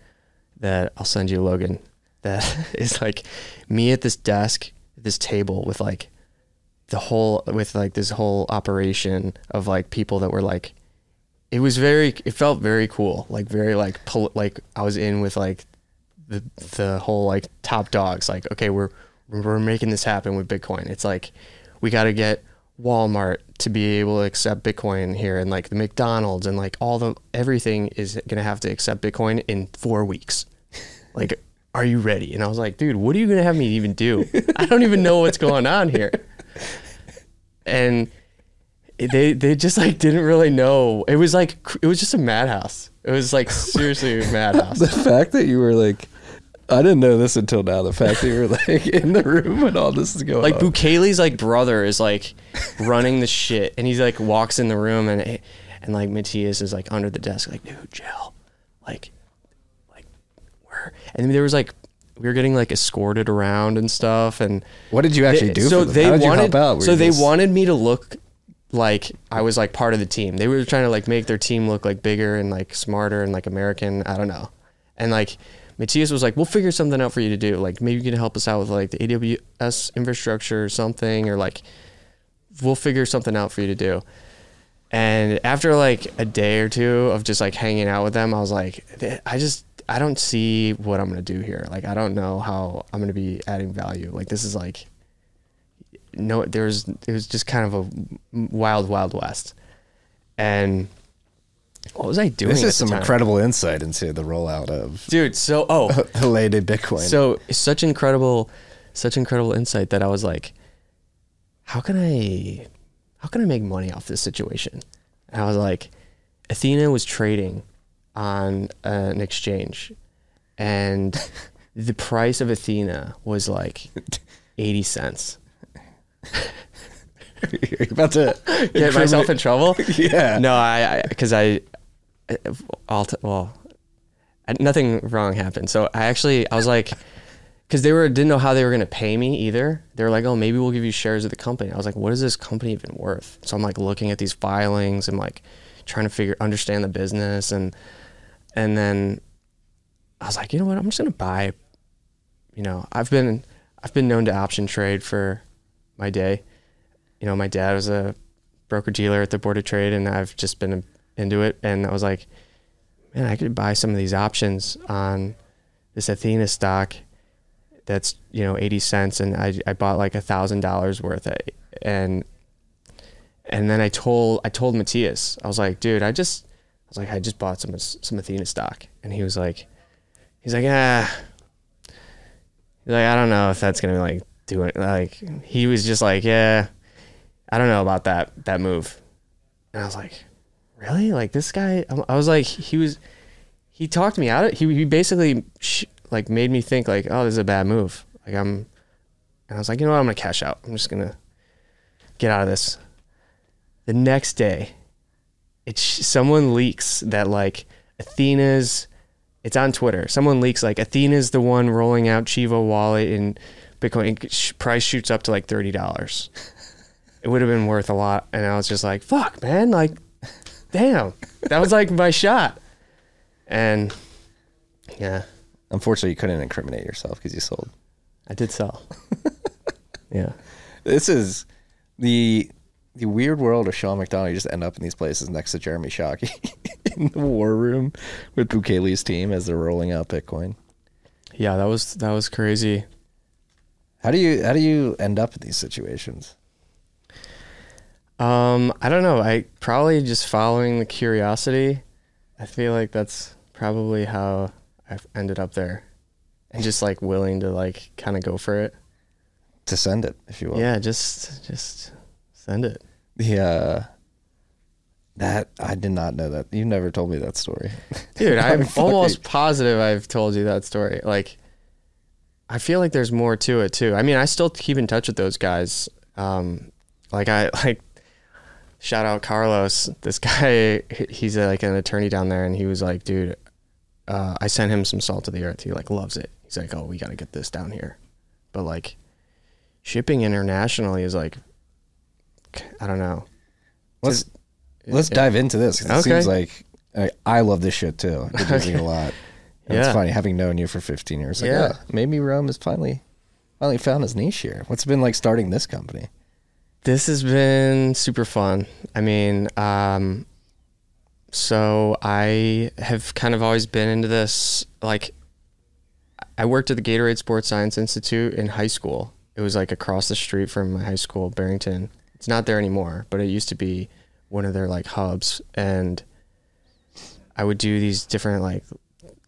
that I'll send you, Logan. That [laughs] is like me at this desk, this table with like the whole with like this whole operation of like people that were like it was very it felt very cool like very like pol- like i was in with like the the whole like top dogs like okay we're we're making this happen with bitcoin. It's like we got to get walmart to be able to accept bitcoin here and like the mcdonald's and like all the everything is going to have to accept bitcoin in 4 weeks. Like are you ready and i was like dude what are you going to have me even do i don't even know what's going on here and they they just like didn't really know. It was like it was just a madhouse. It was like seriously a madhouse. [laughs] The fact that you were like, I didn't know this until now. The fact that you were like in the room when all this is going Like on. Bukele's like brother is like running the shit, and he's like walks in the room, and and like Matthias is like under the desk, like dude, like like where? And there was like we were getting like escorted around and stuff, and What did you actually They- do So they How did you wanted. help out? So they just- wanted me to look like I was like part of the team. They were trying to like make their team look like bigger and like smarter and like American. I don't know. And like Matthias was like, "We'll figure something out for you to do. Like maybe you can help us out with like the AWS infrastructure or something, or like we'll figure something out for you to do." And after like a day or two of just like hanging out with them, I was like, I just I don't see what I'm gonna do here. Like I don't know how I'm gonna be adding value. Like this is like no, there's it was just kind of a wild wild west. And what was I doing? This is some time? incredible insight into the rollout of dude. So oh, [laughs] the latest Bitcoin. so such incredible, such incredible insight that I was like, how can I, how can I make money off this situation? And I was like, Athena was trading on an exchange, and [laughs] the price of Athena was like eighty cents. you're about to [laughs] Get myself in trouble? [laughs] Yeah. No, I because I, I, I'll t- well, I, nothing wrong happened. So I actually I was like, because they were didn't know how they were gonna pay me either. They were like, oh, maybe we'll give you shares of the company. I was like, what is this company even worth? So I'm like looking at these filings and like trying to figure understand the business and and then I was like, you know what, I'm just gonna buy. You know, I've been I've been known to option trade for my day. You know, my dad was a broker dealer at the board of trade, and I've just been into it. And I was like, man, I could buy some of these options on this Athena stock that's you know 80 cents and I, I bought like a thousand dollars worth of it and and then I told I told Matthias I was like dude I just was like I just bought some some Athena stock. And he was like he's like ah. He's like I don't know if that's gonna like do it. Like he was just like yeah I don't know about that that move. And I was like really? Like this guy? I was like he was he talked me out of he, he basically sh- like made me think like, oh, this is a bad move. Like I'm, and I was like, you know what, I'm gonna cash out. I'm just gonna get out of this. The next day, it's someone leaks that like Athena's. It's on Twitter. Someone leaks like Athena's the one rolling out Chivo wallet and Bitcoin price shoots up to like thirty dollars. It would have been worth a lot, and I was just like, "Fuck, man! Like, damn, that was like my shot." And yeah, Unfortunately, you couldn't incriminate yourself because you sold. I did sell. [laughs] yeah. This is the the weird world of Sean McDonnell. You just end up in these places next to Jeremy Shockey [laughs] in the war room with Bukele's team as they're rolling out Bitcoin. Yeah, that was that was crazy. How do you how do you end up in these situations? Um, I don't know. I probably just following the curiosity. I feel like that's probably how I ended up there, and just like willing to like kind of go for it. To send it, if you will. Yeah, just just send it. The uh, that I did not know that. You never told me that story, [laughs] dude. I'm almost positive I've told you that story. Like, I feel like there's more to it too. I mean, I still keep in touch with those guys. Um, like I [laughs] like shout out Carlos. This guy, he's a, like an attorney down there, and he was like, dude, uh, I sent him some Salt of the Earth. He like loves it. He's like, oh, we got to get this down here. But like, shipping internationally is like, I don't know. Let's Just, let's yeah. dive into this. It okay. seems like I, I, love this shit too. I've been [laughs] using it a lot. And yeah. It's funny having known you for 15 years. Like, yeah. Oh, maybe Rome has finally finally found his niche here. What's it been like starting this company? This has been super fun. I mean, um, so I have kind of always been into this. Like, I worked at the Gatorade Sports Science Institute in high school. It was like across the street from my high school, Barrington. It's not there anymore, but it used to be one of their like hubs. And I would do these different like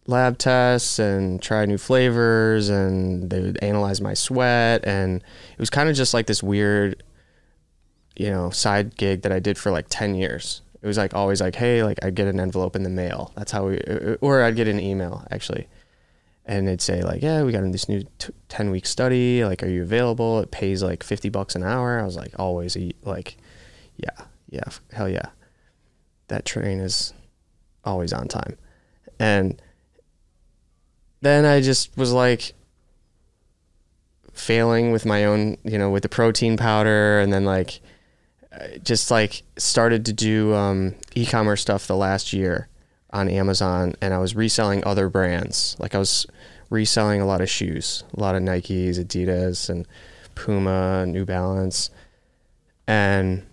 lab tests and try new flavors, and they would analyze my sweat. And it was kind of just like this weird, you know, side gig that I did for like 10 years it was like always like, hey, like I'd get an envelope in the mail. That's how we, or I'd get an email actually, and it'd say like, yeah, we got in this new t- ten week study. Like, are you available? It pays like fifty bucks an hour. I was like, always eat. like, yeah, yeah, hell yeah. That train is always on time, and then I just was like failing with my own, you know, with the protein powder, and then like just like started to do um, e-commerce stuff the last year on Amazon, and I was reselling other brands. Like I was reselling a lot of shoes, a lot of Nikes, Adidas, and Puma, New Balance, and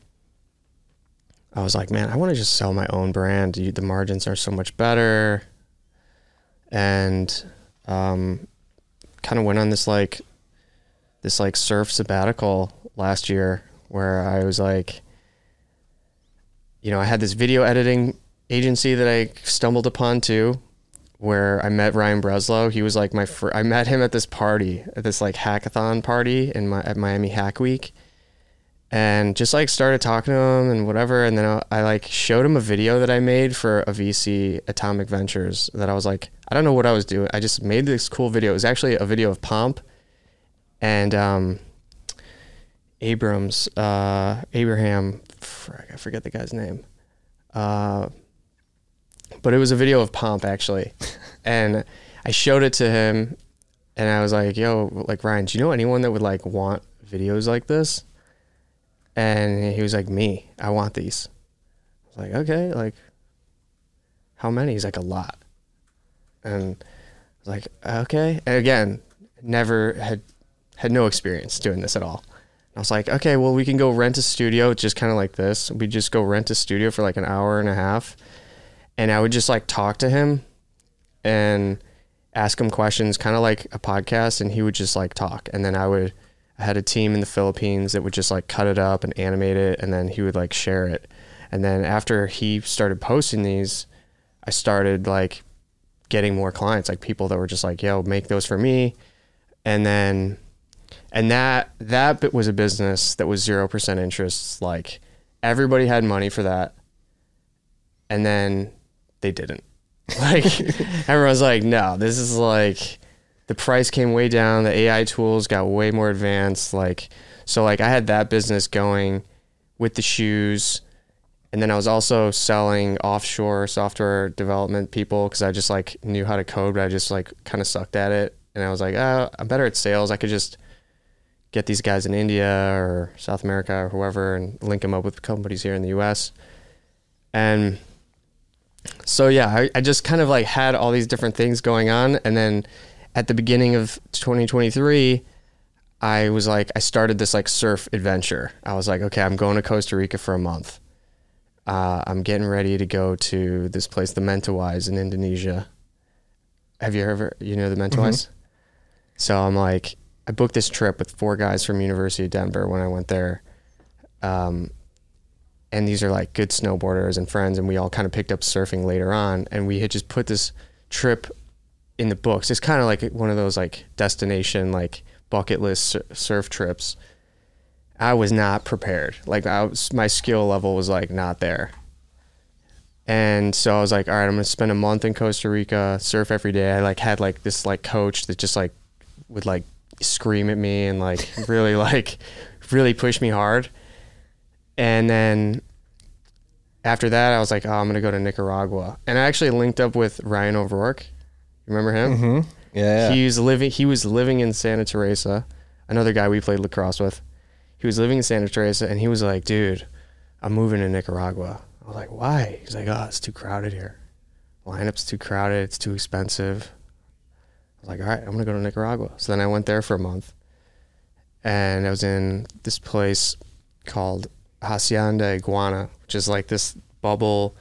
I was like, man, I want to just sell my own brand. The margins are so much better, and um, kind of went on this like this like surf sabbatical last year where I was like, you know, I had this video editing agency that I stumbled upon too, where I met Ryan Breslow. He was like my fr- I met him at this party, at this like hackathon party in my at Miami Hack Week, and just like started talking to him and whatever. And then I, I like showed him a video that I made for a VC, Atomic Ventures, that I was like, I don't know what I was doing. I just made this cool video. It was actually a video of Pomp, and um, Abrams, uh, Abraham, I forget the guy's name. Uh, but it was a video of Pomp actually, and I showed it to him, and I was like, "Yo, like Ryan, do you know anyone that would like want videos like this?" And he was like, "Me, I want these." I was like, okay, like, how many? He's like, a lot. And I was like, okay. And again, never had had no experience doing this at all. I was like, okay, well, we can go rent a studio, just kind of like this. We just go rent a studio for like an hour and a half, and I would just like talk to him, and ask him questions, kind of like a podcast, and he would just like talk, and then I would. I had a team in the Philippines that would just like cut it up and animate it, and then he would like share it. And then after he started posting these, I started like getting more clients, like people that were just like, "Yo, make those for me," and then and that that bit was a business that was zero percent interest. Like everybody had money for that, and then they didn't. Like [laughs] everyone's like, no, this is like the price came way down. The AI tools got way more advanced. Like so, like I had that business going with the shoes. And then I was also selling offshore software development people because I just like knew how to code, but I just like kind of sucked at it. And I was like, oh, I'm better at sales. I could just get these guys in India or South America or whoever and link them up with companies here in the US. And so, yeah, I, I just kind of like had all these different things going on. And then at the beginning of 2023, I was like, I started this like surf adventure. I was like, okay, I'm going to Costa Rica for a month. Uh, I'm getting ready to go to this place, the Mentawais in Indonesia. Have you ever, you know, the Mentawais? So I'm like, I booked this trip with four guys from University of Denver when I went there. Um, and these are like good snowboarders and friends, and we all kind of picked up surfing later on, and we had just put this trip in the books. It's kind of like one of those like destination like bucket list surf trips. I was not prepared. Like I was, my skill level was like not there. And so I was like, all right, I'm gonna spend a month in Costa Rica, surf every day. I like had like this like coach that just like would like scream at me and like really [laughs] like really push me hard. And then after that, I was like, oh, I'm gonna go to Nicaragua. And I actually linked up with Ryan O'Rourke. You remember him? Mm-hmm. Yeah. He's living. He was living in Santa Teresa. Another guy we played lacrosse with. He was living in Santa Teresa, and he was like, "Dude, I'm moving to Nicaragua." I was like, "Why?" He's like, "Oh, it's too crowded here. Lineup's too crowded. It's too expensive." I was like, "All right, I'm gonna go to Nicaragua." So then I went there for a month, and I was in this place called Hacienda Iguana, which is like this bubble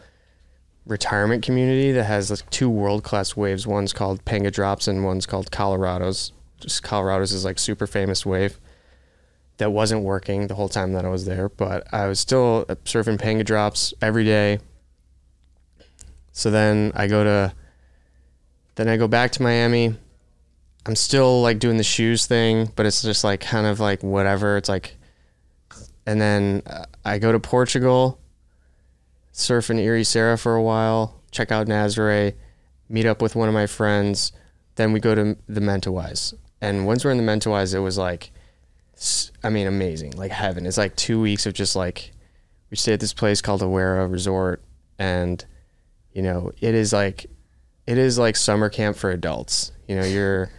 retirement community that has like two world class waves. One's called Panga Drops and one's called Colorado's. Just Colorado's is like super famous wave that wasn't working the whole time that I was there, but I was still surfing Panga Drops every day. So then I go to, then I go back to Miami. I'm still like doing the shoes thing, but it's just like kind of like whatever. It's like, and then uh, I go to Portugal surf in Ericeira for a while, check out Nazare, meet up with one of my friends. Then we go to the Mentawais. And once we're in the Mentawais, it was like, I mean, amazing, like heaven. It's like two weeks of just like, we stay at this place called Awera Resort. And, you know, it is like, it is like summer camp for adults. You know, you're,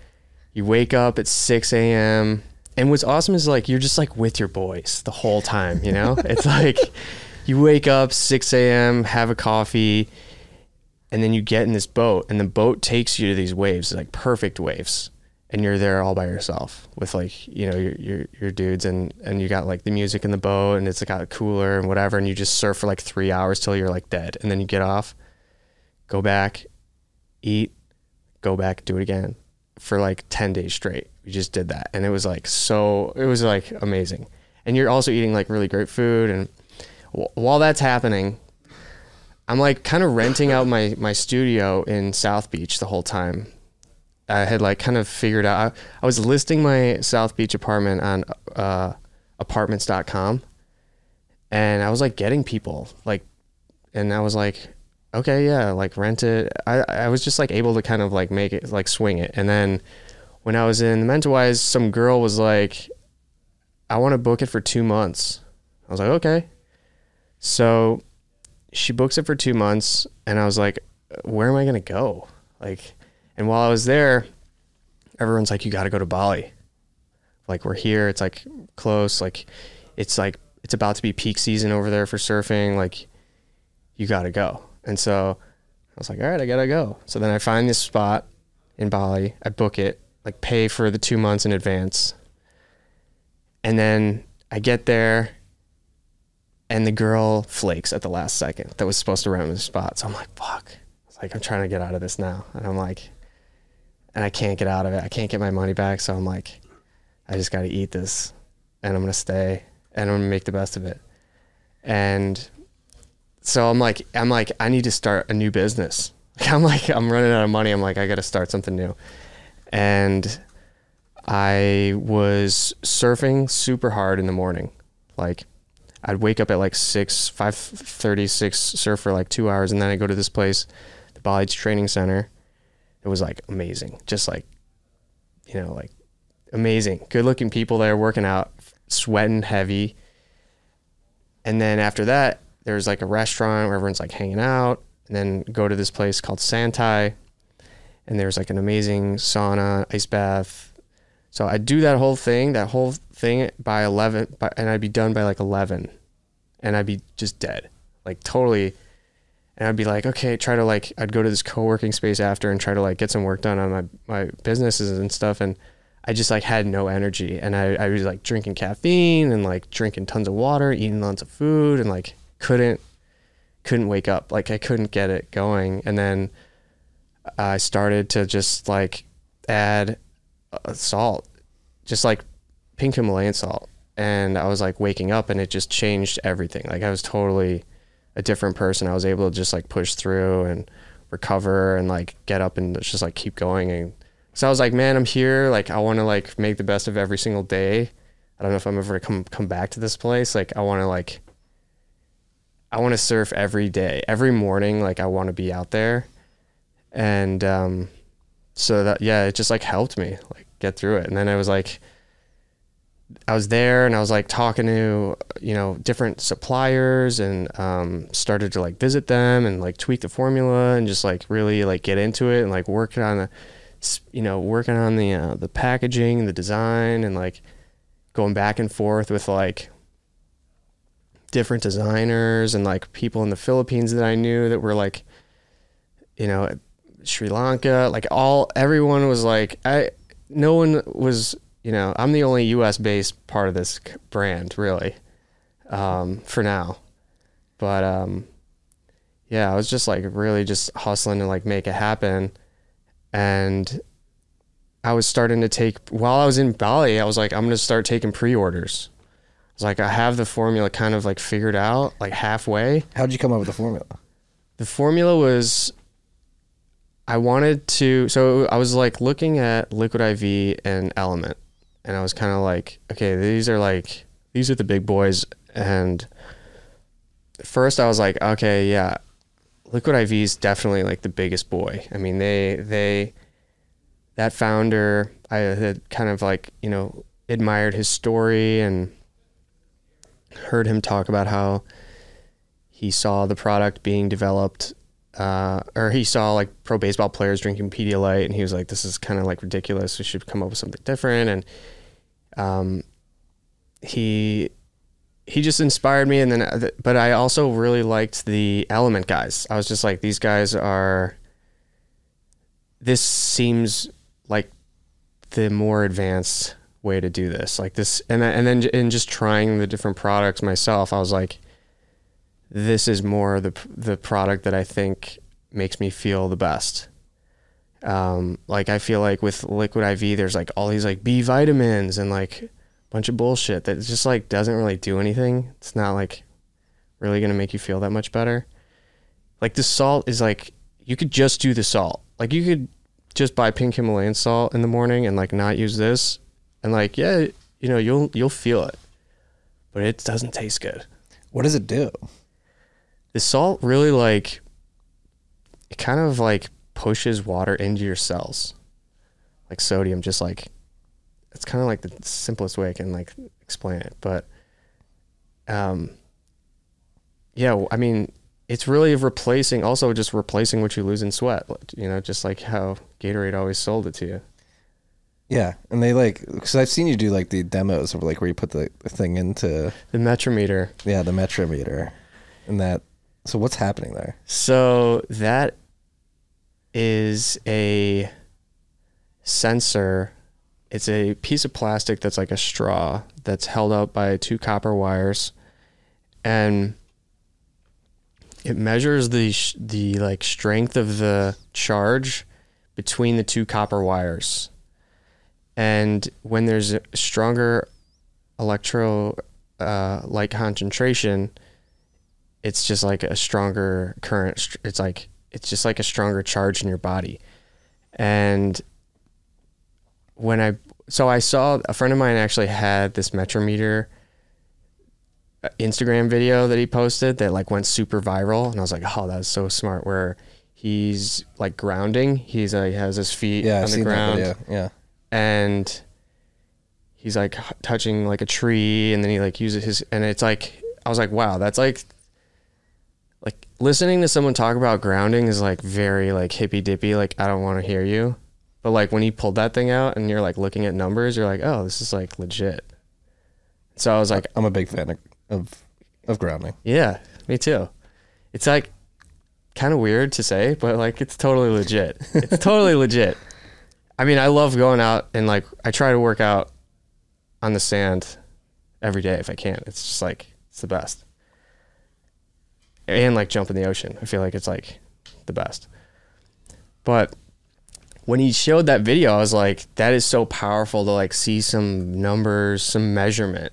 you wake up at 6 a.m. And what's awesome is like, you're just like with your boys the whole time, you know? it's like, you wake up 6 a.m., have a coffee, and then you get in this boat, and the boat takes you to these waves, like perfect waves, and you're there all by yourself with like you know your your, your dudes, and and you got like the music in the boat, and it's got cooler and whatever, and you just surf for like three hours till you're like dead, and then you get off, go back, eat, go back, do it again for like 10 days straight. We just did that, and it was like so, it was like amazing, and you're also eating like really great food and wh- while that's happening, I'm like kind of renting out my my studio in South Beach the whole time. I had like kind of figured out. I, I was listing my South Beach apartment on uh, apartments.com, and I was like getting people like, and I was like, okay, yeah, like rent it. I I was just like able to kind of like make it like swing it, and then when I was in Mentawais, some girl was like, I want to book it for two months. I was like, okay. So she books it for two months, and I was like, where am I gonna go? Like, and while I was there, everyone's like, you got to go to Bali. Like we're here, it's like close, like it's like it's about to be peak season over there for surfing. Like you got to go. And so I was like, all right, I got to go. So then I find this spot in Bali. I book it, like pay for the two months in advance. And then I get there and the girl flakes at the last second that was supposed to rent the spot. So I'm like, fuck. It's like, I'm trying to get out of this now. And I'm like, and I can't get out of it. I can't get my money back. So I'm like, I just got to eat this and I'm to stay and I'm to make the best of it. And so I'm like, I'm like, I need to start a new business. [laughs] I'm like, I'm running out of money. I'm like, I got to start something new. And I was surfing super hard in the morning. Like, I'd wake up at like six, five thirty, six, surf for like two hours, and then I go to this place, the Bali Training Center. It was like amazing, just like, you know, like amazing, good looking people there working out, sweating heavy. And then after that, there's like a restaurant where everyone's like hanging out, and then go to this place called Santai, and there's like an amazing sauna, ice bath. So I'd do that whole thing, that whole thing by 11, by, and I'd be done by like 11, and I'd be just dead, like totally. And I'd be like, okay, try to like, I'd go to this co-working space after and try to like get some work done on my, my businesses and stuff. And I just like had no energy. And I, I was like drinking caffeine and like drinking tons of water, eating lots of food and like couldn't, couldn't wake up. Like I couldn't get it going. And then I started to just like add uh, salt, just like pink Himalayan salt. And I was like waking up and it just changed everything. Like I was totally a different person. I was able to just like push through and recover and like get up and just like keep going. And so I was like, man, I'm here. Like I want to like make the best of every single day. I don't know if I'm ever gonna come come back to this place. Like I want to like I want to surf every day, every morning. Like I want to be out there, and um, so that yeah, it just like helped me like get through it. And then I was like, I was there and I was like talking to you know different suppliers and um, started to like visit them and like tweak the formula and just like really like get into it and like working on the you know working on the uh, the packaging the design and like going back and forth with like different designers and like people in the Philippines that I knew that were like you know Sri Lanka like all everyone was like I no one was you know I'm the only US based part of this brand really um for now. But um yeah I was just like really just hustling to like make it happen. And I was starting to take while I was in Bali I was like I'm to start taking pre-orders like I have the formula kind of like figured out like halfway. How'd you come up with the formula? the formula was I wanted to so I was like looking at liquid IV and LMNT. And I was kind of like okay these are like these are the big boys. And first I was like okay yeah liquid IV is definitely like the biggest boy. I mean they they that founder I had kind of like you know admired his story and heard him talk about how he saw the product being developed uh, or he saw like pro baseball players drinking Pedialyte and he was like this is kind of like ridiculous. We should come up with something different. And um, he he just inspired me and then uh, but I also really liked the LMNT guys. I was just like these guys are this seems like the more advanced way to do this like this and and then in just trying the different products myself I was like this is more the the product that I think makes me feel the best. Um, like I feel like with liquid IV, there's like all these like B vitamins and like a bunch of bullshit that just like doesn't really do anything. It's not like really gonna make you feel that much better. Like the salt is like you could just do the salt. Like you could just buy pink Himalayan salt in the morning and like not use this, and like yeah, you know you'll you'll feel it, but it doesn't taste good What does it do? the salt really like it kind of like pushes water into your cells like sodium just like it's kind of like the simplest way i can like explain it but um yeah i mean it's really replacing also just replacing what you lose in sweat you know just like how gatorade always sold it to you Yeah, and they like because I've seen you do like the demos of like where you put the, thing into the metrometer yeah the metrometer, and that So what's happening there? So that is a sensor. It's a piece of plastic that's like a straw that's held up by two copper wires, and it measures the sh- the like strength of the charge between the two copper wires. And when there's a stronger electro uh, light concentration, it's just like a stronger current. It's like it's just like a stronger charge in your body. And when I so I saw a friend of mine actually had this Metrometer uh, Instagram video that he posted that like went super viral, and I was like, oh, that's so smart. Where he's like grounding, he's like has his feet Yeah, on I've the ground. Yeah. And he's like h- touching like a tree and then he like uses his and it's like I was like wow that's like like listening to someone talk about grounding is like very like hippy dippy like I don't want to hear you. But like when he pulled that thing out and you're like looking at numbers you're like oh this is like legit. So I was like I'm a big fan of of, of grounding. yeah me too. It's like kind of weird to say but like it's totally legit. It's totally [laughs] legit I mean, I love going out and like I try to work out on the sand every day if I can. It's just like it's the best. And like jump in the ocean. I feel like it's like the best. But when he showed that video, I was like, that is so powerful to like see some numbers, some measurement.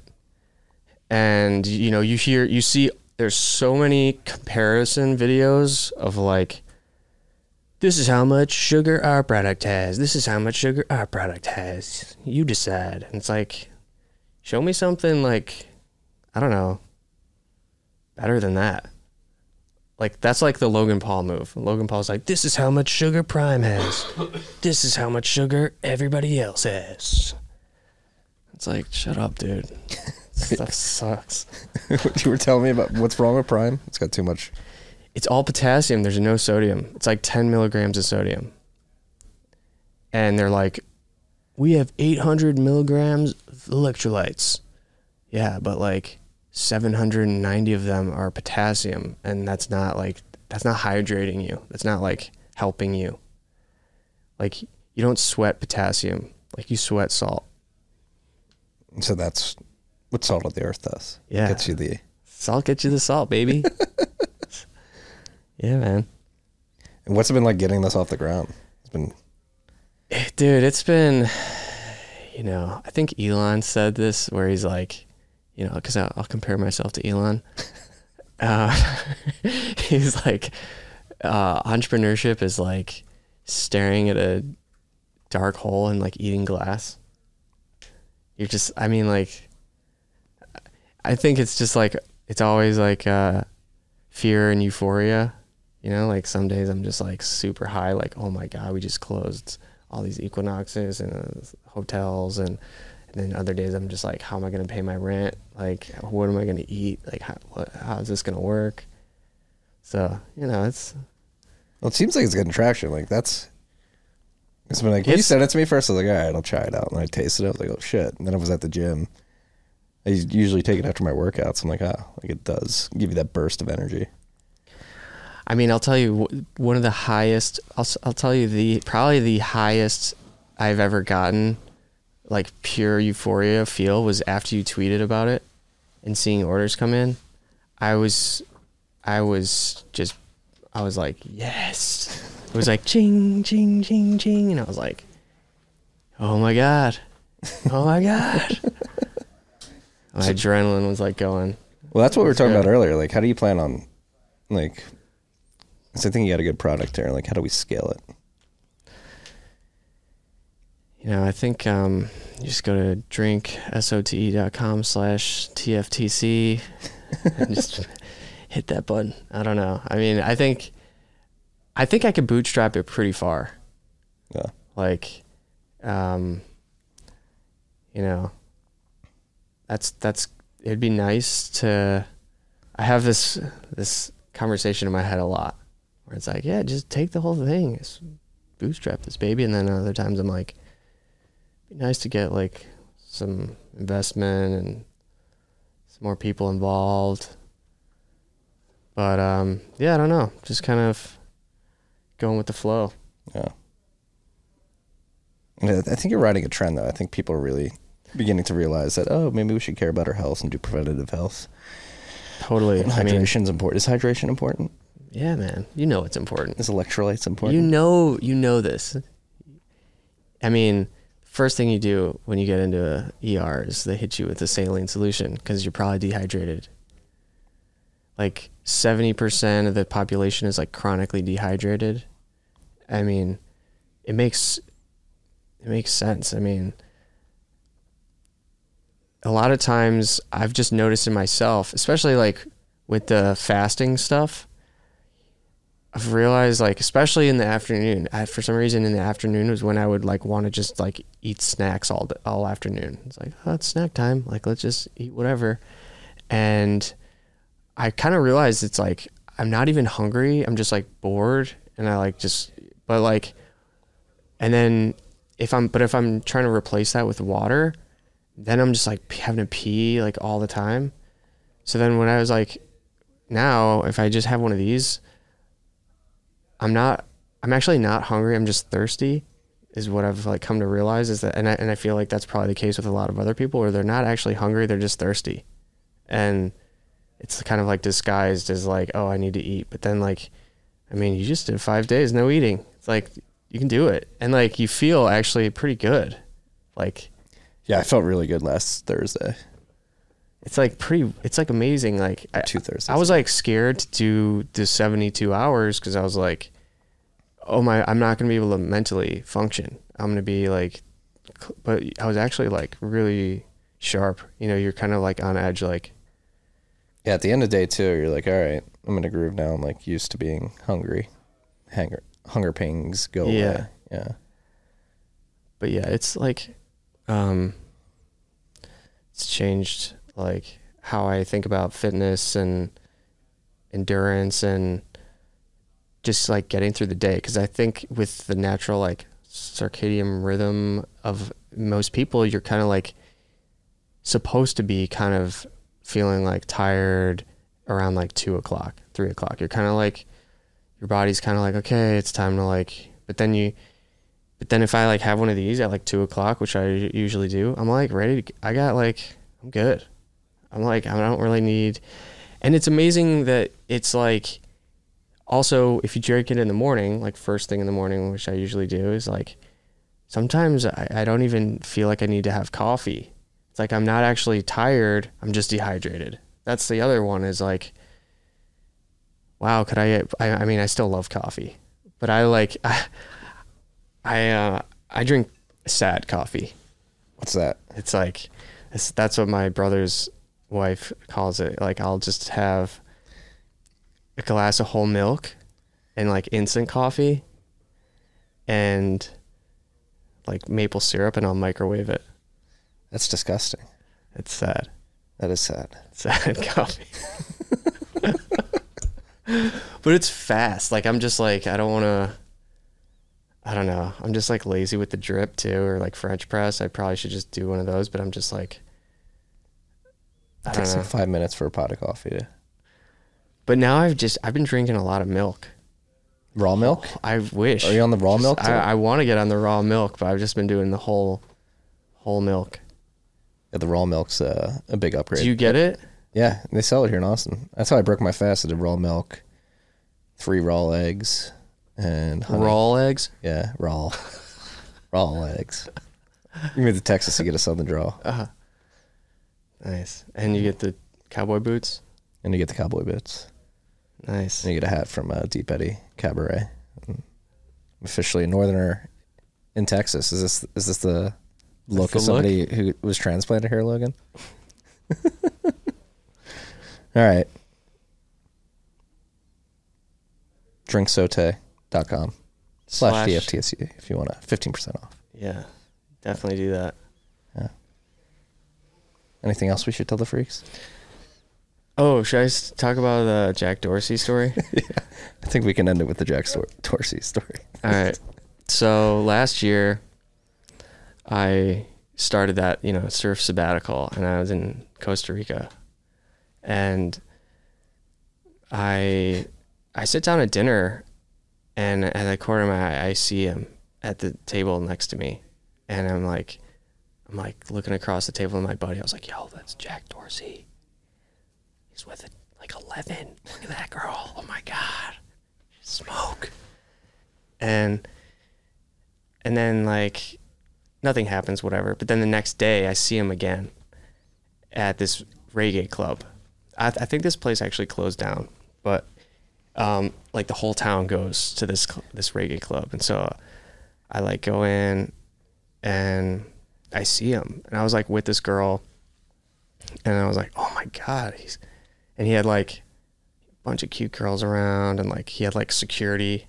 And you know, you hear you see there's so many comparison videos of like this is how much sugar our product has. This is how much sugar our product has. You decide. And it's like, show me something like, I don't know, better than that. Like, that's like the Logan Paul move. Logan Paul's like, this is how much sugar Prime has. [coughs] This is how much sugar everybody else has. It's like, shut up, dude. [laughs] Stuff sucks. [laughs] you were telling me about what's wrong with Prime. It's got too much. It's all potassium. There's no sodium. It's like 10 milligrams of sodium. And they're like, we have 800 milligrams of electrolytes. Yeah, but like 790 of them are potassium. And that's not like, that's not hydrating you. That's not like helping you. Like, you don't sweat potassium, like, you sweat salt. So that's what salt of the earth does. Yeah. Gets you the. Salt gets you the salt, baby. [laughs] yeah, man. And what's it been like getting this off the ground? It's been. Dude, it's been, you know, I think Elon said this where he's like, you know, because I'll, I'll compare myself to Elon. [laughs] Uh, [laughs] he's like, uh, entrepreneurship is like staring at a dark hole and like eating glass. You're just, I mean, like, I think it's just like, it's always like uh, fear and euphoria. You know, like some days I'm just like super high, like, oh my God, we just closed all these equinoxes and uh, hotels and and then other days I'm just like, how am I going to pay my rent? Like, what am I going to eat? Like, how, what, how is this going to work? So, you know, it's, Well, it seems like it's getting traction. Like that's. It's been like when you said it to me first. I was like, all right, I'll try it out. And I tasted it. I was like, oh shit. And then I was at the gym. I usually take it after my workouts. I'm like, ah, like it does give you that burst of energy. I mean, I'll tell you one of the highest, I'll, s- I'll tell you the, probably the highest I've ever gotten, like pure euphoria feel was after you tweeted about it and seeing orders come in. I was, I was just, I was like, yes. It was like [laughs] ching, ching, ching, ching. And I was like, oh my God. Oh my God. [laughs] my adrenaline was like going. Well, that's what we were talking Yeah. about earlier. Like, how do you plan on, like, 'cause I think you got a good product there. Like, how do we scale it? You know, I think um, you just go to drinksote.com slash TFTC and just [laughs] hit that button. I don't know. I mean, I think I think I could bootstrap it pretty far. Yeah. Like, um, you know, that's that's it'd be nice to. I have this this conversation in my head a lot, where it's like, yeah, just take the whole thing, just bootstrap this baby, and then other times I'm like, be nice to get like some investment and some more people involved. But um, yeah, I don't know. Just kind of going with the flow. Yeah. I think you're riding a trend though. I think people are really beginning to realize that oh, maybe we should care about our health and do preventative health. Totally. And I mean, hydration's important. Is hydration important? Yeah, man. You know it's important. Is electrolytes important? You know, you know this. I mean, first thing you do when you get into a ER is they hit you with a saline solution because you're probably dehydrated. Like seventy percent of the population is like chronically dehydrated. I mean, it makes it makes sense. I mean, a lot of times I've just noticed in myself, especially like with the fasting stuff. I've realized like especially in the afternoon, I, for some reason in the afternoon was when I would like want to just like eat snacks all all afternoon. It's like oh, it's snack time. Like let's just eat whatever. And I kind of realized it's like I'm not even hungry. I'm just like bored, and I like just but like, and then if I'm but if I'm trying to replace that with water, then I'm just like having to pee like all the time. So then when I was like, now if I just have one of these, I'm not. I'm actually not hungry. I'm just thirsty. Is what I've like come to realize is that, and I, and I feel like that's probably the case with a lot of other people, where they're not actually hungry. They're just thirsty, and it's kind of like disguised as like, oh, I need to eat. But then like, I mean, you just did five days no eating. It's like you can do it, and like you feel actually pretty good. Like yeah, I felt really good last Thursday. it's like pretty. It's like amazing. Like Two Thursdays. I was like scared to do the 72 hours because I was like, oh my, I'm not going to be able to mentally function. I'm going to be like, but I was actually like really sharp. You know, you're kind of like on edge. Like, Yeah, at the end of the day too, you're like, all right, I'm in a groove now. I'm like used to being hungry. Hunger, hunger pangs go Yeah. away. Yeah. but yeah, it's like, um, it's changed like how I think about fitness and endurance and just like getting through the day. Cause I think with the natural like circadian rhythm of most people, you're kind of like supposed to be kind of feeling like tired around like two o'clock, three o'clock. You're kind of like, your body's kind of like, okay, it's time to like, but then you, but then if I like have one of these at like two o'clock, which I usually do, I'm like ready to. I got like I'm good. I'm like I don't really need, and it's amazing that it's like, also if you drink it in the morning, like first thing in the morning, which I usually do, is like, sometimes I, I don't even feel like I need to have coffee. It's like I'm not actually tired. I'm just dehydrated. That's the other one is like, wow, could I? I, I mean, I still love coffee, but I like. I, [laughs] I uh, I drink sad coffee. What's that? It's like it's, that's what my brother's wife calls it. Like I'll just have a glass of whole milk and like instant coffee and like maple syrup and I'll microwave it. That's disgusting. It's sad. That is sad. [laughs] Sad coffee. but it's fast. Like I'm just like I don't want to I don't know. I'm just like lazy with the drip too or like French press. I probably should just do one of those, but I'm just like I It takes like five minutes for a pot of coffee to But now I've just I've been drinking a lot of milk. raw milk. I wish. Are you on the raw Just- milk too? I, I want to get on the raw milk, but I've just been doing the whole whole milk. Yeah, the raw milk's uh, a big upgrade. Do you get it? Yeah, they sell it here in Austin. That's how I broke my fast. I did raw milk, three raw eggs, and honey. Raw eggs? Yeah, raw, [laughs] raw eggs. You moved to Texas to get a Southern draw, Nice. And you get the cowboy boots? and you get the cowboy bits, Nice. and you get a hat from uh, Deep Eddy Cabaret. I'm officially a northerner in Texas. Is this is this the look the of somebody who was transplanted here, Logan? [laughs] All right. drinksote.com slash Slash- DFTSU if you want to 15% off. Yeah. Definitely do that. Yeah. Anything else we should tell the freaks? Oh, should I talk about the Jack Dorsey story? [laughs] yeah. I think we can end it with the Jack Stor- Dorsey story. All right. So last year, I started that you know surf sabbatical, and I was in Costa Rica, and I I sit down at dinner, and at the corner of my eye, I see him at the table next to me, and I'm like, I'm like looking across the table at my buddy. I was like, "Yo, that's Jack Dorsey. He's with like eleven. Look at that girl. Oh my god, smoke." And and then like nothing happens, whatever. But then the next day, I see him again at this reggae club. I, I think this place actually closed down, but um, like the whole town goes to this cl- this reggae club, and so I like go in and I see him, and I was like with this girl, and I was like, oh my god, he's, and he had like bunch of cute girls around, and like he had like security,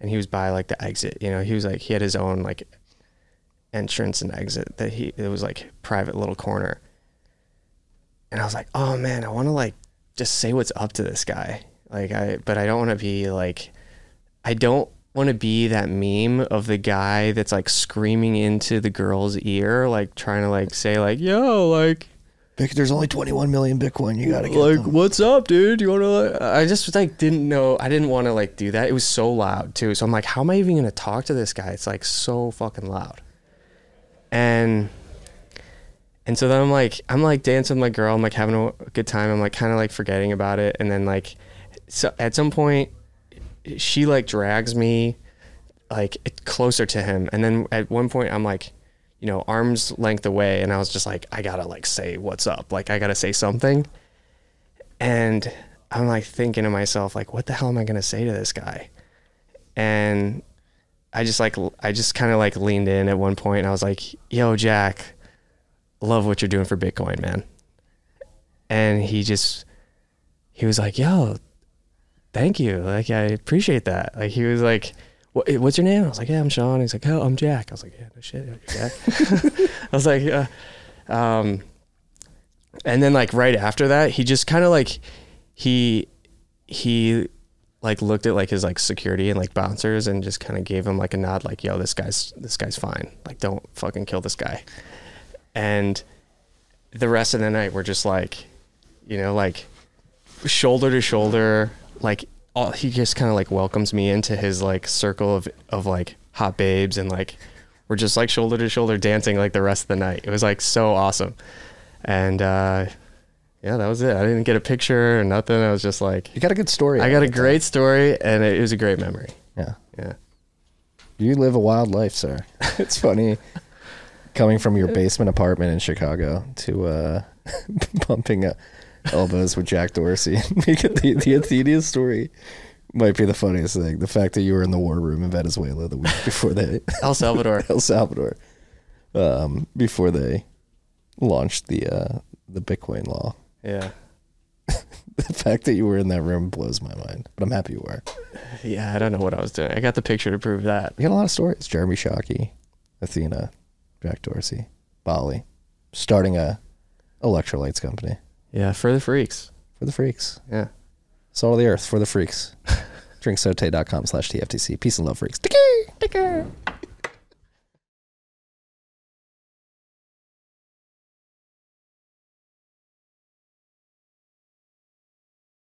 and he was by like the exit, you know, he was like he had his own like entrance and exit that he it was like private little corner and I was like, oh man, I want to like just say what's up to this guy. Like I, but I don't want to be like, I don't want to be that meme of the guy that's like screaming into the girl's ear, like trying to like say like, yo, like, There's only 21 million Bitcoin. You gotta get like, them. what's up, dude? You want to? Like, I just like didn't know. I didn't want to like do that. It was so loud too. So I'm like, how am I even gonna talk to this guy? It's like so fucking loud. And and so then I'm like, I'm like dancing with my girl. I'm like having a good time. I'm like kind of like forgetting about it. And then like, so at some point, she like drags me like closer to him. And then at one point, I'm like, you know, arms length away. And I was just like, I gotta like say what's up. Like I gotta say something. And I'm like thinking to myself, like, what the hell am I gonna say to this guy? And I just like, I just kind of like leaned in at one point and I was like, yo, Jack, love what you're doing for Bitcoin, man. And he just, he was like, yo, thank you. Like, I appreciate that. Like, he was like, what, what's your name? I was like, yeah, I'm Sean. He's like, oh, I'm Jack. I was like, yeah, no shit, you're Jack. [laughs] I was like, yeah. Um, and then like right after that, he just kind of like, he, he like looked at like his like security and like bouncers and just kind of gave him like a nod, like, yo, this guy's, this guy's fine. Like, don't fucking kill this guy and the rest of the night we're just like you know like shoulder to shoulder like all, he just kind of like welcomes me into his like circle of of like hot babes and like we're just like shoulder to shoulder dancing like the rest of the night it was like so awesome and uh yeah that was it i didn't get a picture or nothing i was just like You got a good story. i got a great story and it, it was a great memory. Yeah. yeah You live a wild life, sir. [laughs] it's funny coming from your [laughs] basement apartment in Chicago to uh, [laughs] bumping uh, elbows with Jack Dorsey. [laughs] the, the Athena story might be the funniest thing. The fact that you were in the war room in Venezuela the week before they [laughs] el salvador [laughs] El Salvador um, before they launched the uh, the Bitcoin law. yeah The fact that you were in that room blows my mind, but I'm happy you were. yeah i don't know what i was doing i got the picture to prove that We got a lot of stories. Jeremy Shockey, Athena, Jack Dorsey, Bali, starting a electrolytes company yeah for the freaks for the freaks. yeah Salt of the earth for the freaks. [laughs] Drinksote.com slash TFTC. Peace and love, freaks. Ticker, ticker.